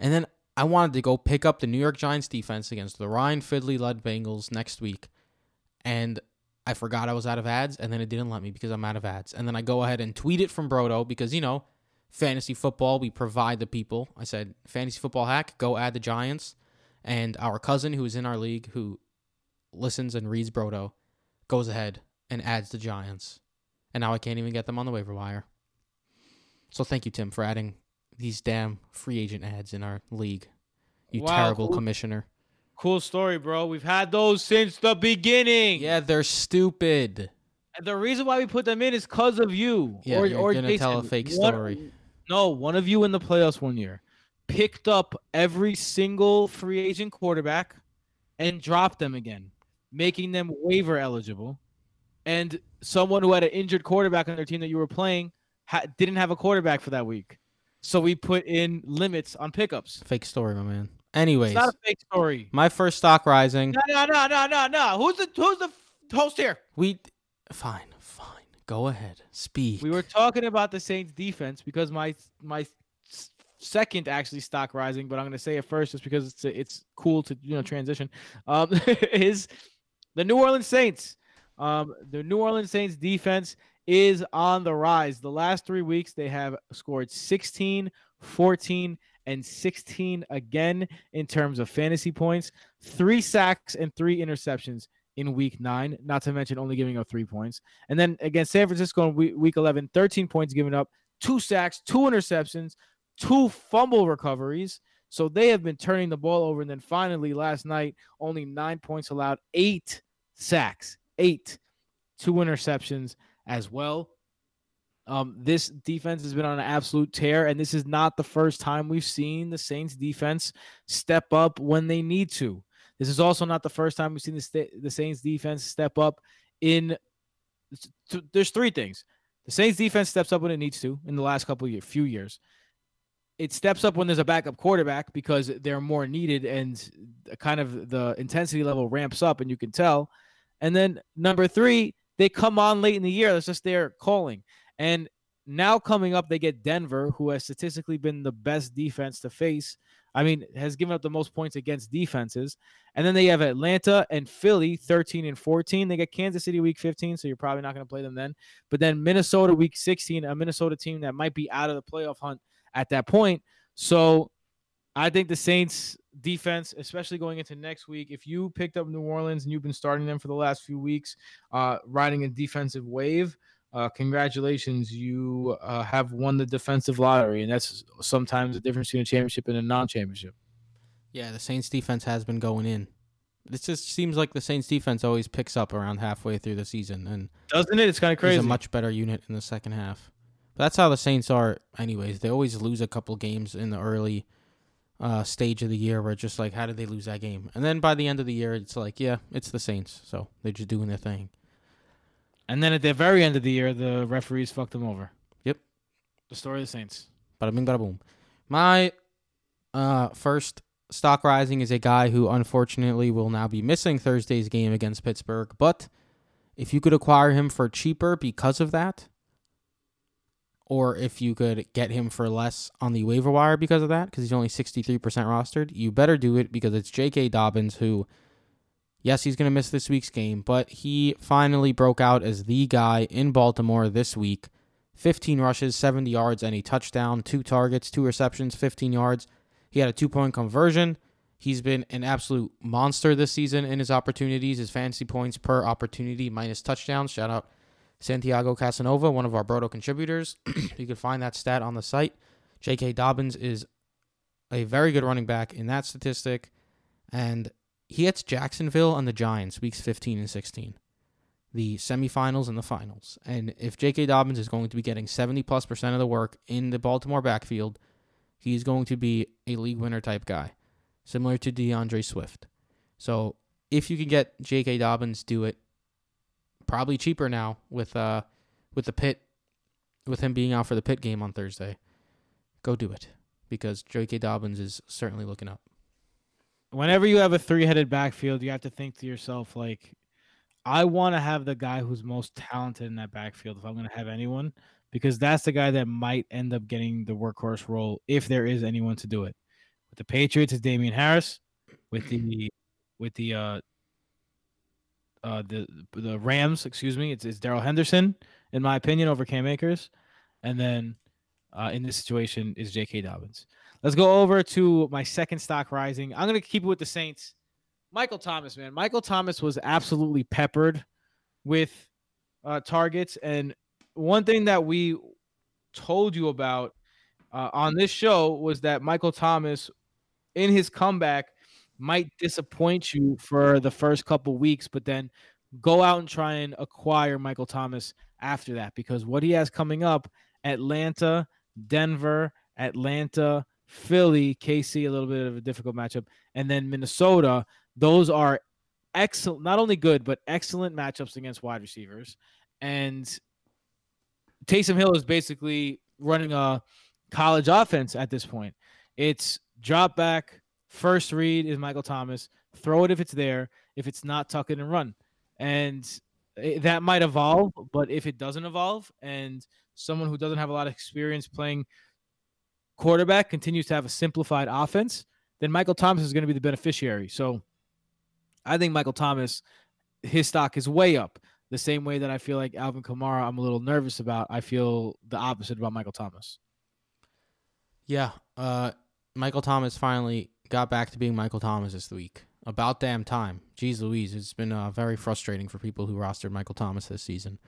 And then I wanted to go pick up the New York Giants defense against the Ryan Finley led Bengals next week. And I forgot I was out of ads, and then it didn't let me because I'm out of ads. And then I go ahead and tweet it from Brodo because, you know, fantasy football, we provide the people. I said, fantasy football hack, go add the Giants. And our cousin who is in our league, who listens and reads Brodo, goes ahead and adds the Giants. And now I can't even get them on the waiver wire. So thank you, Tim, for adding these damn free agent ads in our league. You Wow, terrible cool. commissioner. Cool story, bro. We've had those since the beginning. Yeah, they're stupid. And the reason why we put them in is because of you. Yeah, or, you're or gonna tell a Jason. fake One- story. no, one of you in the playoffs one year picked up every single free agent quarterback and dropped them again, making them waiver eligible. And someone who had an injured quarterback on their team that you were playing ha- didn't have a quarterback for that week. So we put in limits on pickups. Fake story, my man. Anyways, It's not a fake story. my first stock rising. No, no, no, no, no, no. Who's the who's the host here? We fine, fine. Go ahead. Speak. We were talking about the Saints defense because my my second actually stock rising, but I'm going to say it first just because it's it's cool to you know transition. Um, *laughs* is the New Orleans Saints. Um, the New Orleans Saints defense is on the rise. The last three weeks they have scored 16, 14, and 16 again in terms of fantasy points. Three sacks and three interceptions in week nine, not to mention only giving up three points. And then against San Francisco in week, week 11, 13 points given up, two sacks, two interceptions, two fumble recoveries. So they have been turning the ball over. And then finally, last night, only nine points allowed, eight sacks, eight, two interceptions as well. Um, this defense has been on an absolute tear, and this is not the first time we've seen the Saints defense step up when they need to. This is also not the first time we've seen the, sta- the Saints defense step up in. th- There's three things. The Saints defense steps up when it needs to in the last couple of year, few years. It steps up when there's a backup quarterback because they're more needed and kind of the intensity level ramps up and you can tell. And then number three, they come on late in the year. That's just their calling. And now coming up, they get Denver, who has statistically been the best defense to face. I mean, has given up the most points against defenses. And then they have Atlanta and Philly, 13 and 14. They get Kansas City week 15, so you're probably not going to play them then. But then Minnesota week 16, a Minnesota team that might be out of the playoff hunt at that point. So I think the Saints defense, especially going into next week, if you picked up New Orleans and you've been starting them for the last few weeks, uh, riding a defensive wave, uh, congratulations, you uh, have won the defensive lottery, and that's sometimes the difference between a championship and a non-championship. Yeah, the Saints defense has been going in. It just seems like the Saints defense always picks up around halfway through the season, and Doesn't it? It's kind of crazy. a much better unit in the second half. But that's how the Saints are, anyways. They always lose a couple games in the early uh, stage of the year, where it's just like, how did they lose that game? And then by the end of the year, it's like, yeah, it's the Saints, so they're just doing their thing. and then at the very end of the year, the referees fucked them over. Yep. The story of the Saints. Bada bing, bada boom. My uh, first stock rising is a guy who unfortunately will now be missing Thursday's game against Pittsburgh. But if you could acquire him for cheaper because of that, or if you could get him for less on the waiver wire because of that, because he's only 63% rostered, you better do it because it's J.K. Dobbins who. Yes, he's going to miss this week's game, but he finally broke out as the guy in Baltimore this week. 15 rushes, 70 yards, and a touchdown, two targets, two receptions, 15 yards. He had a two point conversion. He's been an absolute monster this season in his opportunities, his fantasy points per opportunity minus touchdowns. Shout out Santiago Casanova, one of our Broto contributors. *clears throat* you can find that stat on the site. J.K. Dobbins is a very good running back in that statistic, and he hits Jacksonville and the Giants weeks 15 and 16, the semifinals and the finals. And if J.K. Dobbins is going to be getting 70 plus percent of the work in the Baltimore backfield, he's going to be a league winner type guy, similar to D'Andre Swift. So if you can get J.K. Dobbins, do it. Probably cheaper now with uh with the pit with him being out for the pit game on Thursday. Go do it because J.K. Dobbins is certainly looking up. Whenever you have a three-headed backfield, you have to think to yourself like, I want to have the guy who's most talented in that backfield if I'm going to have anyone, because that's the guy that might end up getting the workhorse role if there is anyone to do it. With the Patriots, it's Damien Harris. With the with the uh uh the the Rams, excuse me, it's, it's Darrell Henderson, in my opinion, over Cam Akers, and then uh, in this situation is J.K. Dobbins. Let's go over to my second stock rising. I'm gonna keep it with the Saints. Michael Thomas, man, Michael Thomas was absolutely peppered with uh, targets, and one thing that we told you about uh, on this show was that Michael Thomas, in his comeback, might disappoint you for the first couple weeks, but then go out and try and acquire Michael Thomas after that because what he has coming up Atlanta, Denver, Atlanta, Philly, KC, a little bit of a difficult matchup, and then Minnesota. Those are excellent, not only good, but excellent matchups against wide receivers. And Taysom Hill is basically running a college offense at this point. It's drop back, First read is Michael Thomas. Throw it if it's there. If it's not, tuck it and run. And that might evolve, but if it doesn't evolve and someone who doesn't have a lot of experience playing quarterback continues to have a simplified offense, then Michael Thomas is going to be the beneficiary. So I think Michael Thomas, his stock is way up. The same way that I feel like Alvin Kamara, I'm a little nervous about. I feel the opposite about Michael Thomas. Yeah, uh, Michael Thomas finally got back to being Michael Thomas this week. About damn time. Jeez Louise, it's been uh, very frustrating for people who rostered Michael Thomas this season.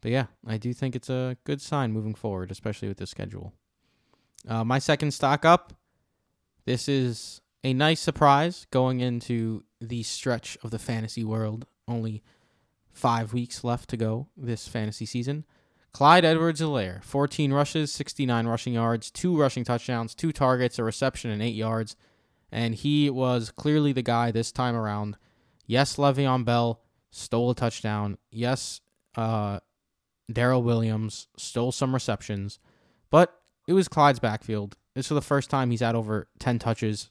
But yeah, I do think it's a good sign moving forward, especially with the schedule. Uh, my second stock up. This is a nice surprise going into the stretch of the fantasy world. Only five weeks left to go this fantasy season. Clyde Edwards Helaire, 14 rushes, 69 rushing yards, two rushing touchdowns, two targets, a reception, and eight yards and he was clearly the guy this time around. Yes, Le'Veon Bell stole a touchdown. Yes, uh, Darrel Williams stole some receptions, but it was Clyde's backfield. This was the first time he's had over 10 touches,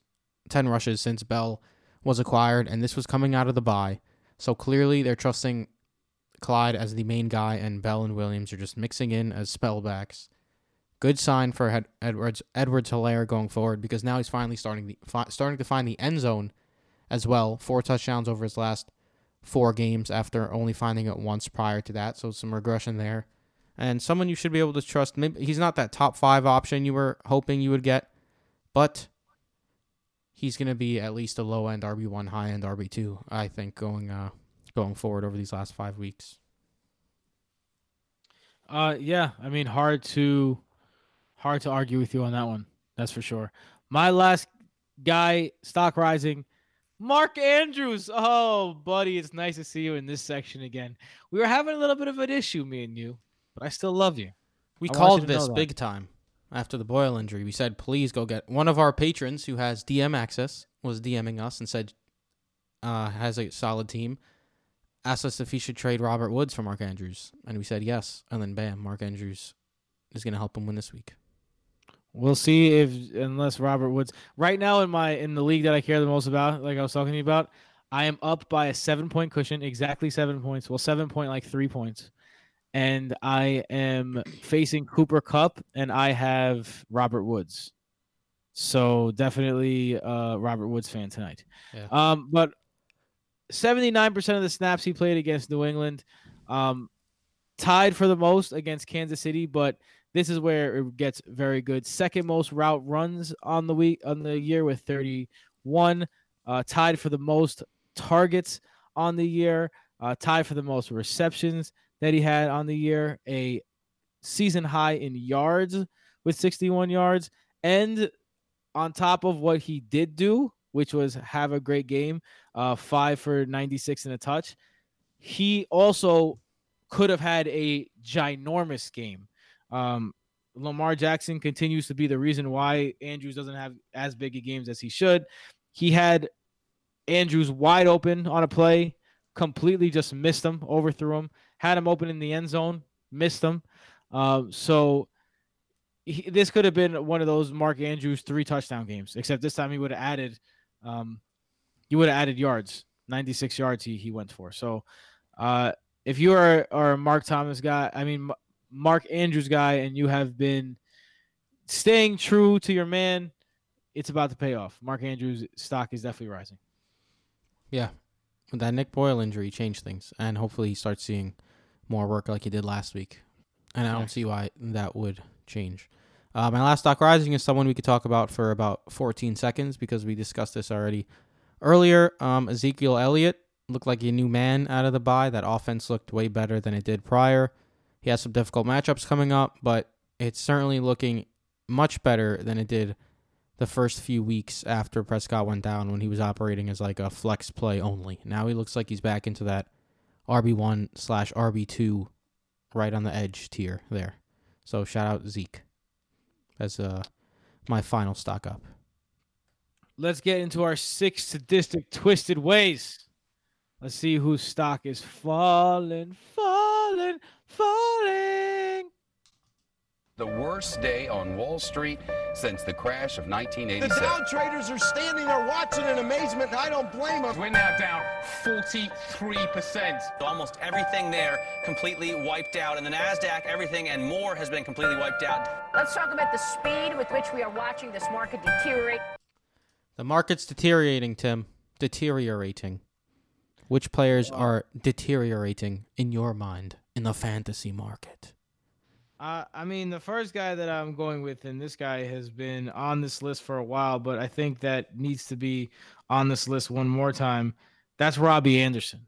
10 rushes since Bell was acquired, and this was coming out of the bye. So clearly they're trusting Clyde as the main guy, and Bell and Williams are just mixing in as spellbacks good sign for Ed- Edwards Edwards Helaire going forward because now he's finally starting the, starting to find the end zone as well. Four touchdowns over his last four games after only finding it once prior to that, so some regression there. And someone you should be able to trust. Maybe he's not that top five option you were hoping you would get, but he's going to be at least a low end RB one, high end RB two. I think going uh, going forward over these last five weeks. Uh, yeah, I mean, hard to Hard to argue with you on that one. That's for sure. My last guy, stock rising, Mark Andrews. Oh, buddy, it's nice to see you in this section again. We were having a little bit of an issue, me and you, but I still love you. We I called this big time after the Boyle injury. We said, please go get one of our patrons who has DM access was DMing us and said, uh, has a solid team. Asked us if he should trade Robert Woods for Mark Andrews, and we said yes. And then bam, Mark Andrews is going to help him win this week. We'll see if unless Robert Woods right now in my in the league that I care the most about, like I was talking to you about, I am up by a seven point cushion, exactly seven points. Well, seven point like three points. And I am facing Cooper Kupp and I have Robert Woods. So definitely uh Robert Woods fan tonight. Yeah. Um, but 79% of the snaps he played against New England. Um, tied for the most against Kansas City, but this is where it gets very good. Second most route runs on the week on the year with 31, uh, tied for the most targets on the year. uh, tied for the most receptions that he had on the year, a season high in yards with 61 yards, and on top of what he did do, which was have a great game, uh, five for 96 and a touch, he also could have had a ginormous game. Um, Lamar Jackson continues to be the reason why Andrews doesn't have as big a games as he should. He had Andrews wide open on a play, completely just missed him, overthrew him, had him open in the end zone, missed him. Uh, so he, this could have been one of those Mark Andrews three touchdown games, except this time he would have added, um, he would have added yards, 96 yards he, he went for. So, uh, if you are, are a Mark Thomas guy, I mean, Mark Andrews guy, and you have been staying true to your man, it's about to pay off. Mark Andrews' stock is definitely rising. Yeah, that Nick Boyle injury changed things, and hopefully he starts seeing more work like he did last week. And I don't see why that would change. Uh, my last stock rising is someone we could talk about for about 14 seconds because we discussed this already earlier. Um, Ezekiel Elliott looked like a new man out of the bye. That offense looked way better than it did prior. He has some difficult matchups coming up, but it's certainly looking much better than it did the first few weeks after Prescott went down when he was operating as like a flex play only. Now he looks like he's back into that RB1 slash RB2 right on the edge tier there. So shout out Zeke as uh, my final stock up. Let's get into our six sadistic twisted ways. Let's see whose stock is falling, falling, falling. The worst day on Wall Street since the crash of 1987. The 1987. Dow traders are standing there watching in amazement. and I don't blame them. We're now down 43%. Almost everything there completely wiped out. And the NASDAQ, everything and more has been completely wiped out. Let's talk about the speed with which we are watching this market deteriorate. The market's deteriorating, Tim. Deteriorating. Which players are deteriorating in your mind in the fantasy market? Uh, I mean, the first guy that I'm going with, and this guy has been on this list for a while, but I think that needs to be on this list one more time. That's Robbie Anderson.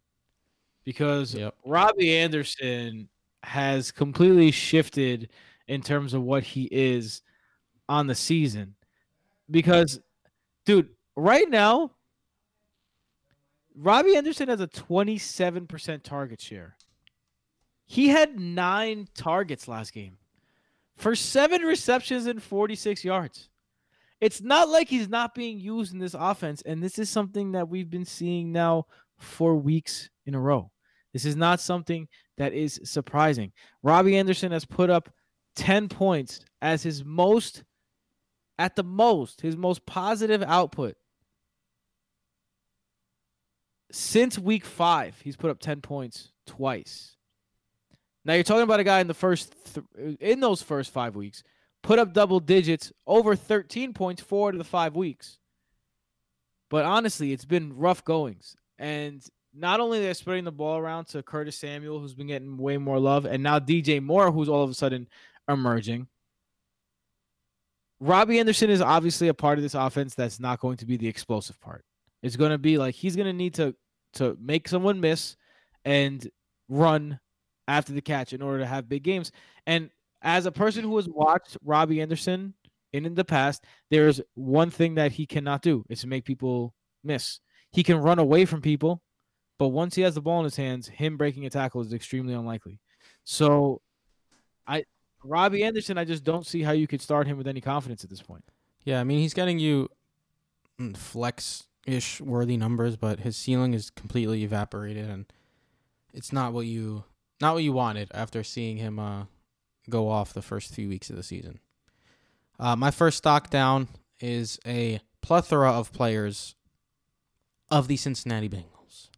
Because Yep. Robbie Anderson has completely shifted in terms of what he is on the season. Because, dude, right now, Robbie Anderson has a 27% target share. He had nine targets last game for seven receptions and 46 yards. It's not like he's not being used in this offense. And this is something that we've been seeing now for weeks in a row. This is not something that is surprising. Robbie Anderson has put up 10 points as his most, at the most, his most positive output since week five. He's put up 10 points twice. Now you're talking about a guy in the first th- in those first five weeks put up double digits over 13 points four out of the five weeks. But honestly, it's been rough goings, and not only they're spreading the ball around to Curtis Samuel, who's been getting way more love, and now DJ Moore, who's all of a sudden emerging. Robbie Anderson is obviously a part of this offense that's not going to be the explosive part. It's going to be like he's going to need to to make someone miss and run after the catch in order to have big games. And as a person who has watched Robbie Anderson in, in the past, there's one thing that he cannot do is to make people miss. He can run away from people, but once he has the ball in his hands, him breaking a tackle is extremely unlikely. So I Robbie Anderson, I just don't see how you could start him with any confidence at this point. Yeah, I mean he's getting you mm, flex ish worthy numbers, but his ceiling is completely evaporated, and it's not what you not what you wanted after seeing him uh, go off the first few weeks of the season. Uh, my first stock down is a plethora of players of the Cincinnati Bengals.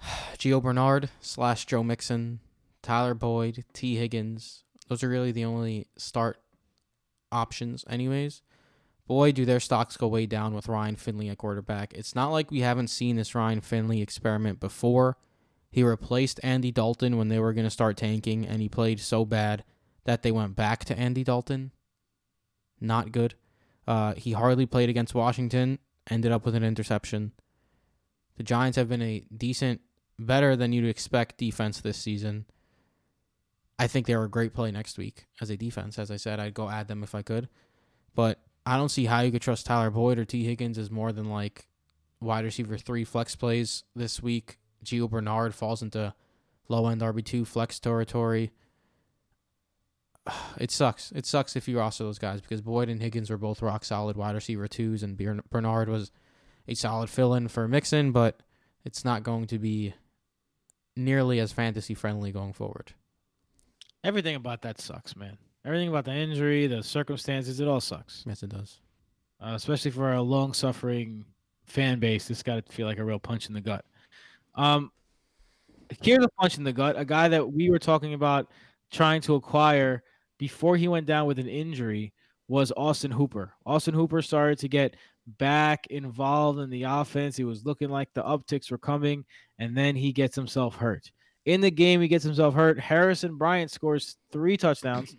*sighs* Gio Bernard slash Joe Mixon, Tyler Boyd, Tee Higgins. Those are really the only start options, anyways. Boy, do their stocks go way down with Ryan Finley at quarterback. It's not like we haven't seen this Ryan Finley experiment before. He replaced Andy Dalton when they were going to start tanking, and he played so bad that they went back to Andy Dalton. Not good. Uh, he hardly played against Washington, ended up with an interception. The Giants have been a decent better than you'd expect defense this season. I think they were a great play next week as a defense. As I said, I'd go add them if I could. But I don't see how you could trust Tyler Boyd or Tee Higgins as more than like wide receiver three flex plays this week. Gio Bernard falls into low end RB2 flex territory. *sighs* It sucks. It sucks if you roster those guys because Boyd and Higgins were both rock solid wide receiver twos, and Bernard was a solid fill in for Mixon, but it's not going to be nearly as fantasy friendly going forward. Everything about that sucks, man. Everything about the injury, the circumstances, it all sucks. Yes, it does. Uh, especially for a long suffering fan base, this got to feel like a real punch in the gut. Um, here's a punch in the gut. A guy that we were talking about trying to acquire before he went down with an injury was Austin Hooper. Austin Hooper started to get back involved in the offense. He was looking like the upticks were coming, and then he gets himself hurt. In the game, he gets himself hurt. Harrison Bryant scores three touchdowns,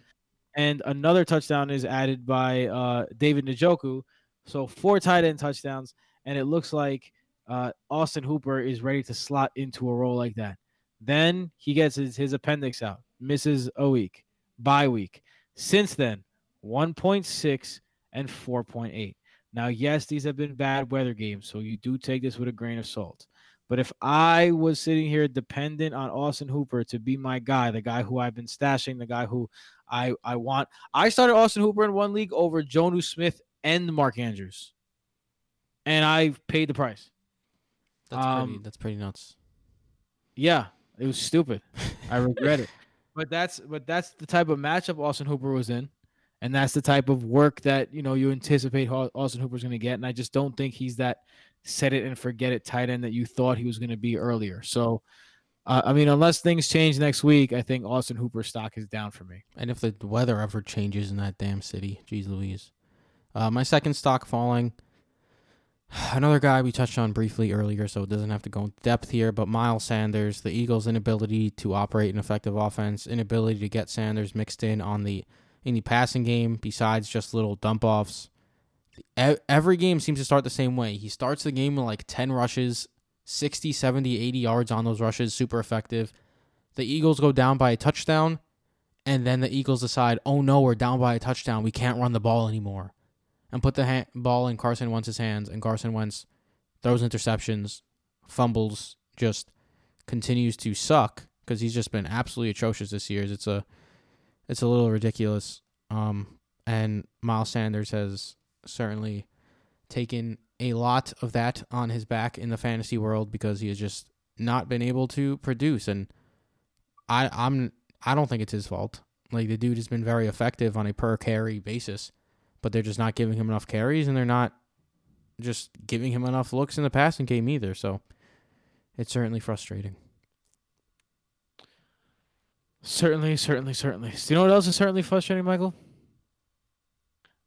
and another touchdown is added by uh, David Njoku. So four tight end touchdowns, and it looks like uh, Austin Hooper is ready to slot into a role like that. Then he gets his, his appendix out, misses a week, bye week. Since then, 1.6 and 4.8. Now, yes, these have been bad weather games, so you do take this with a grain of salt. But if I was sitting here dependent on Austin Hooper to be my guy, the guy who I've been stashing, the guy who I, I want, I started Austin Hooper in one league over Jonnu Smith and Mark Andrews. And I paid the price. That's um, pretty that's pretty nuts. Yeah, it was stupid. I regret it. *laughs* But that's but that's the type of matchup Austin Hooper was in. And that's the type of work that you know you anticipate Austin Hooper's going to get. And I just don't think he's that set it and forget it tight end that you thought he was going to be earlier. So, uh, I mean, unless things change next week, I think Austin Hooper's stock is down for me. And if the weather ever changes in that damn city, geez Louise. Uh, my second stock falling. *sighs* Another guy we touched on briefly earlier, so it doesn't have to go in depth here, but Miles Sanders, the Eagles' inability to operate an effective offense, inability to get Sanders mixed in on the in the passing game besides just little dump offs every game seems to start the same way. He starts the game with like 10 rushes, 60, 70, 80 yards on those rushes, super effective. The Eagles go down by a touchdown, and then the Eagles decide, oh no, we're down by a touchdown. We can't run the ball anymore. And put the ha- ball in Carson Wentz's hands, and Carson Wentz throws interceptions, fumbles, just continues to suck because he's just been absolutely atrocious this year. It's a, it's a little ridiculous. Um, and Miles Sanders has certainly taken a lot of that on his back in the fantasy world because he has just not been able to produce and I I'm I don't think it's his fault. Like the dude has been very effective on a per carry basis, but they're just not giving him enough carries and they're not just giving him enough looks in the passing game either. So it's certainly frustrating. Certainly, certainly, certainly. Do you know what else is certainly frustrating, Michael?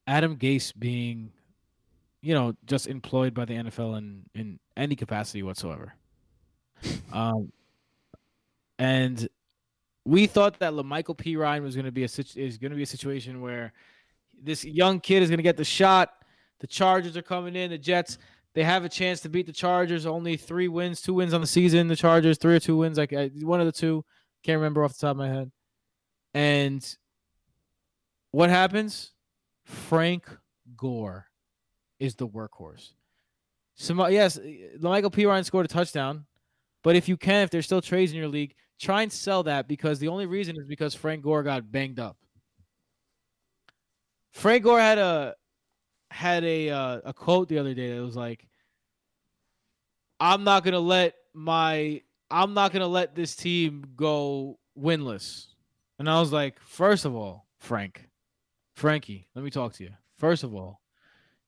Adam Gase being, you know, just employed by the NFL in in any capacity whatsoever. *laughs* um, and we thought that La'Mical Perine was going to be a is going to be a situation where this young kid is going to get the shot. The Chargers are coming in. The Jets they have a chance to beat the Chargers. Only three wins, two wins on the season. The Chargers three or two wins, like one of the two. Can't remember off the top of my head. And what happens? Frank Gore is the workhorse. So yes, Michael Perine scored a touchdown, but if you can, if there's still trades in your league, try and sell that because the only reason is because Frank Gore got banged up. Frank Gore had a had a uh, a quote the other day that was like, "I'm not gonna let my I'm not gonna let this team go winless," and I was like, first of all, Frank, Frankie, let me talk to you. First of all,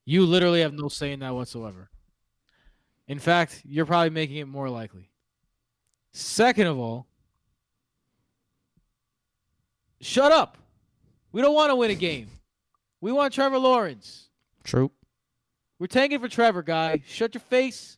you literally have no say in that whatsoever. In fact, you're probably making it more likely. Second of all, shut up. We don't want to win a game. We want Trevor Lawrence. True. We're tanking for Trevor, guy. Shut your face.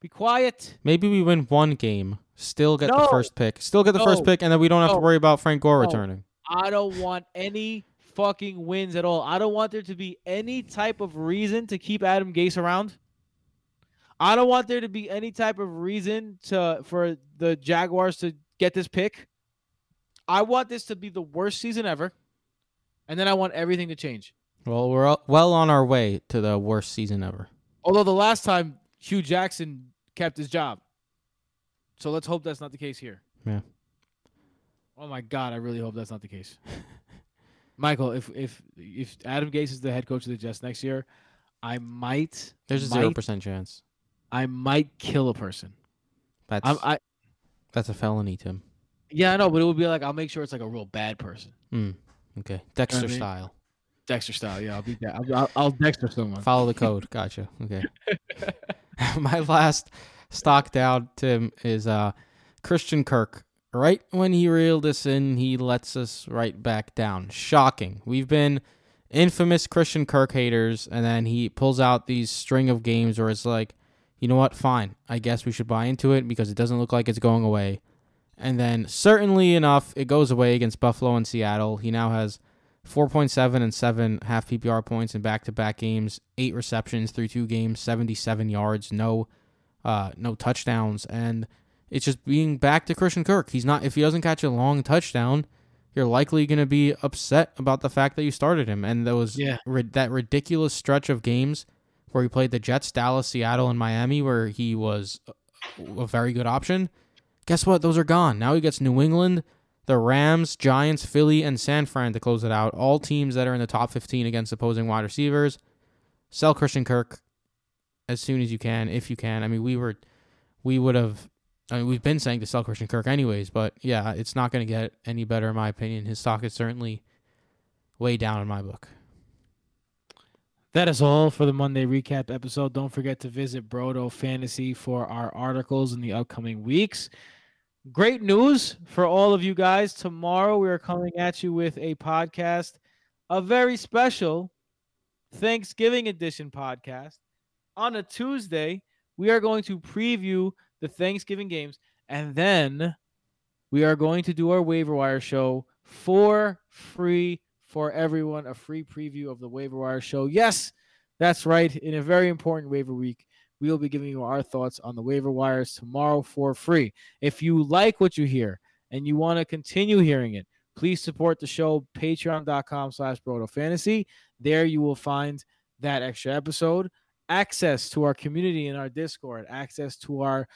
Be quiet. Maybe we win one game, still get no. the first pick, still get the no. first pick, and then we don't have no. to worry about Frank Gore returning. I don't want any fucking wins at all. I don't want there to be any type of reason to keep Adam Gase around. I don't want there to be any type of reason to for the Jaguars to get this pick. I want this to be the worst season ever, and then I want everything to change. Well, we're well on our way to the worst season ever. Although the last time Hue Jackson kept his job, so let's hope that's not the case here. Yeah. Oh my God, I really hope that's not the case. *laughs* Michael, if if if Adam Gase is the head coach of the Jets next year, I might There's a zero percent chance. I might kill a person. That's I'm, I that's a felony, Tim. yeah, I know, but it would be like I'll make sure it's like a real bad person, Mm, okay, Dexter mean? style. Dexter style. Yeah, I'll be that. I'll, I'll, I'll Dexter someone. Follow the code. *laughs* Gotcha. Okay. *laughs* My last stock down, Tim, is uh Christian Kirk. Right when he reeled us in, he lets us right back down. Shocking. We've been infamous Christian Kirk haters, and then he pulls out these string of games where it's like, you know what? Fine. I guess we should buy into it because it doesn't look like it's going away. And then, certainly enough, it goes away against Buffalo and Seattle. He now has 4.7 and 7 half PPR points in back-to-back games, 8 receptions through 2 games, 77 yards, no uh no touchdowns and it's just being back to Christian Kirk. He's not if he doesn't catch a long touchdown, you're likely going to be upset about the fact that you started him and those Yeah. ri- that ridiculous stretch of games where he played the Jets, Dallas, Seattle and Miami where he was a- very good option. Guess what? Those are gone. Now he gets New England, the Rams, Giants, Philly, and San Fran to close it out. All teams that are in the top 15 against opposing wide receivers. Sell Christian Kirk as soon as you can, if you can. I mean, we were, we would have. I mean, we've been saying to sell Christian Kirk anyways, but yeah, it's not going to get any better in my opinion. His stock is certainly way down in my book. That is all for the Monday recap episode. Don't forget to visit Brodo Fantasy for our articles in the upcoming weeks. Great news for all of you guys. Tomorrow we are coming at you with a podcast, a very special Thanksgiving edition podcast. On a Tuesday, we are going to preview the Thanksgiving games and then we are going to do our waiver wire show for free for everyone a free preview of the waiver wire show. Yes, that's right. In a very important waiver week, we will be giving you our thoughts on the waiver wires tomorrow for free. If you like what you hear and you want to continue hearing it, please support the show patreon.com slash broto fantasy there you will find that extra episode access to our community in our discord access to our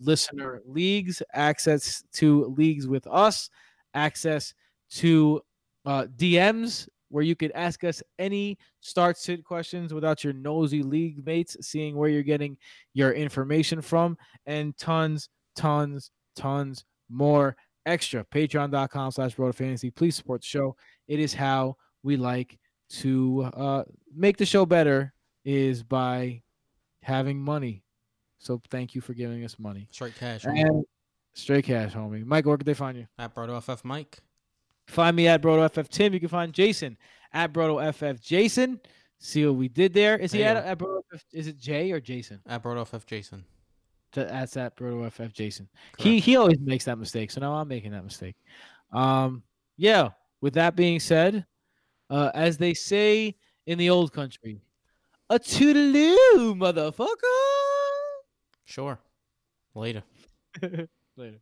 listener leagues access to leagues with us access to uh, DMs where you could ask us any start sit questions without your nosy league mates seeing where you're getting your information from, and tons, tons, tons more extra. Patreon.com slash Broad Fantasy. Please support the show. It is how we like to uh, make the show better is by having money. So thank you for giving us money. Straight cash. And straight cash, homie. Mike, where can they find you? At Brodo FF Mike. Find me at BrotoFF Tim. You can find Jason at BrotoFF Jason. See what we did there. Is he There at, at? Is it Jay or Jason? At Brodo FF Jason. Th- That's at BrotoFF Jason. He he always makes that mistake, so now I'm making that mistake. Um, yeah. With that being said, uh, as they say in the old country, a toodaloo, motherfucker. Sure. Later. *laughs* Later.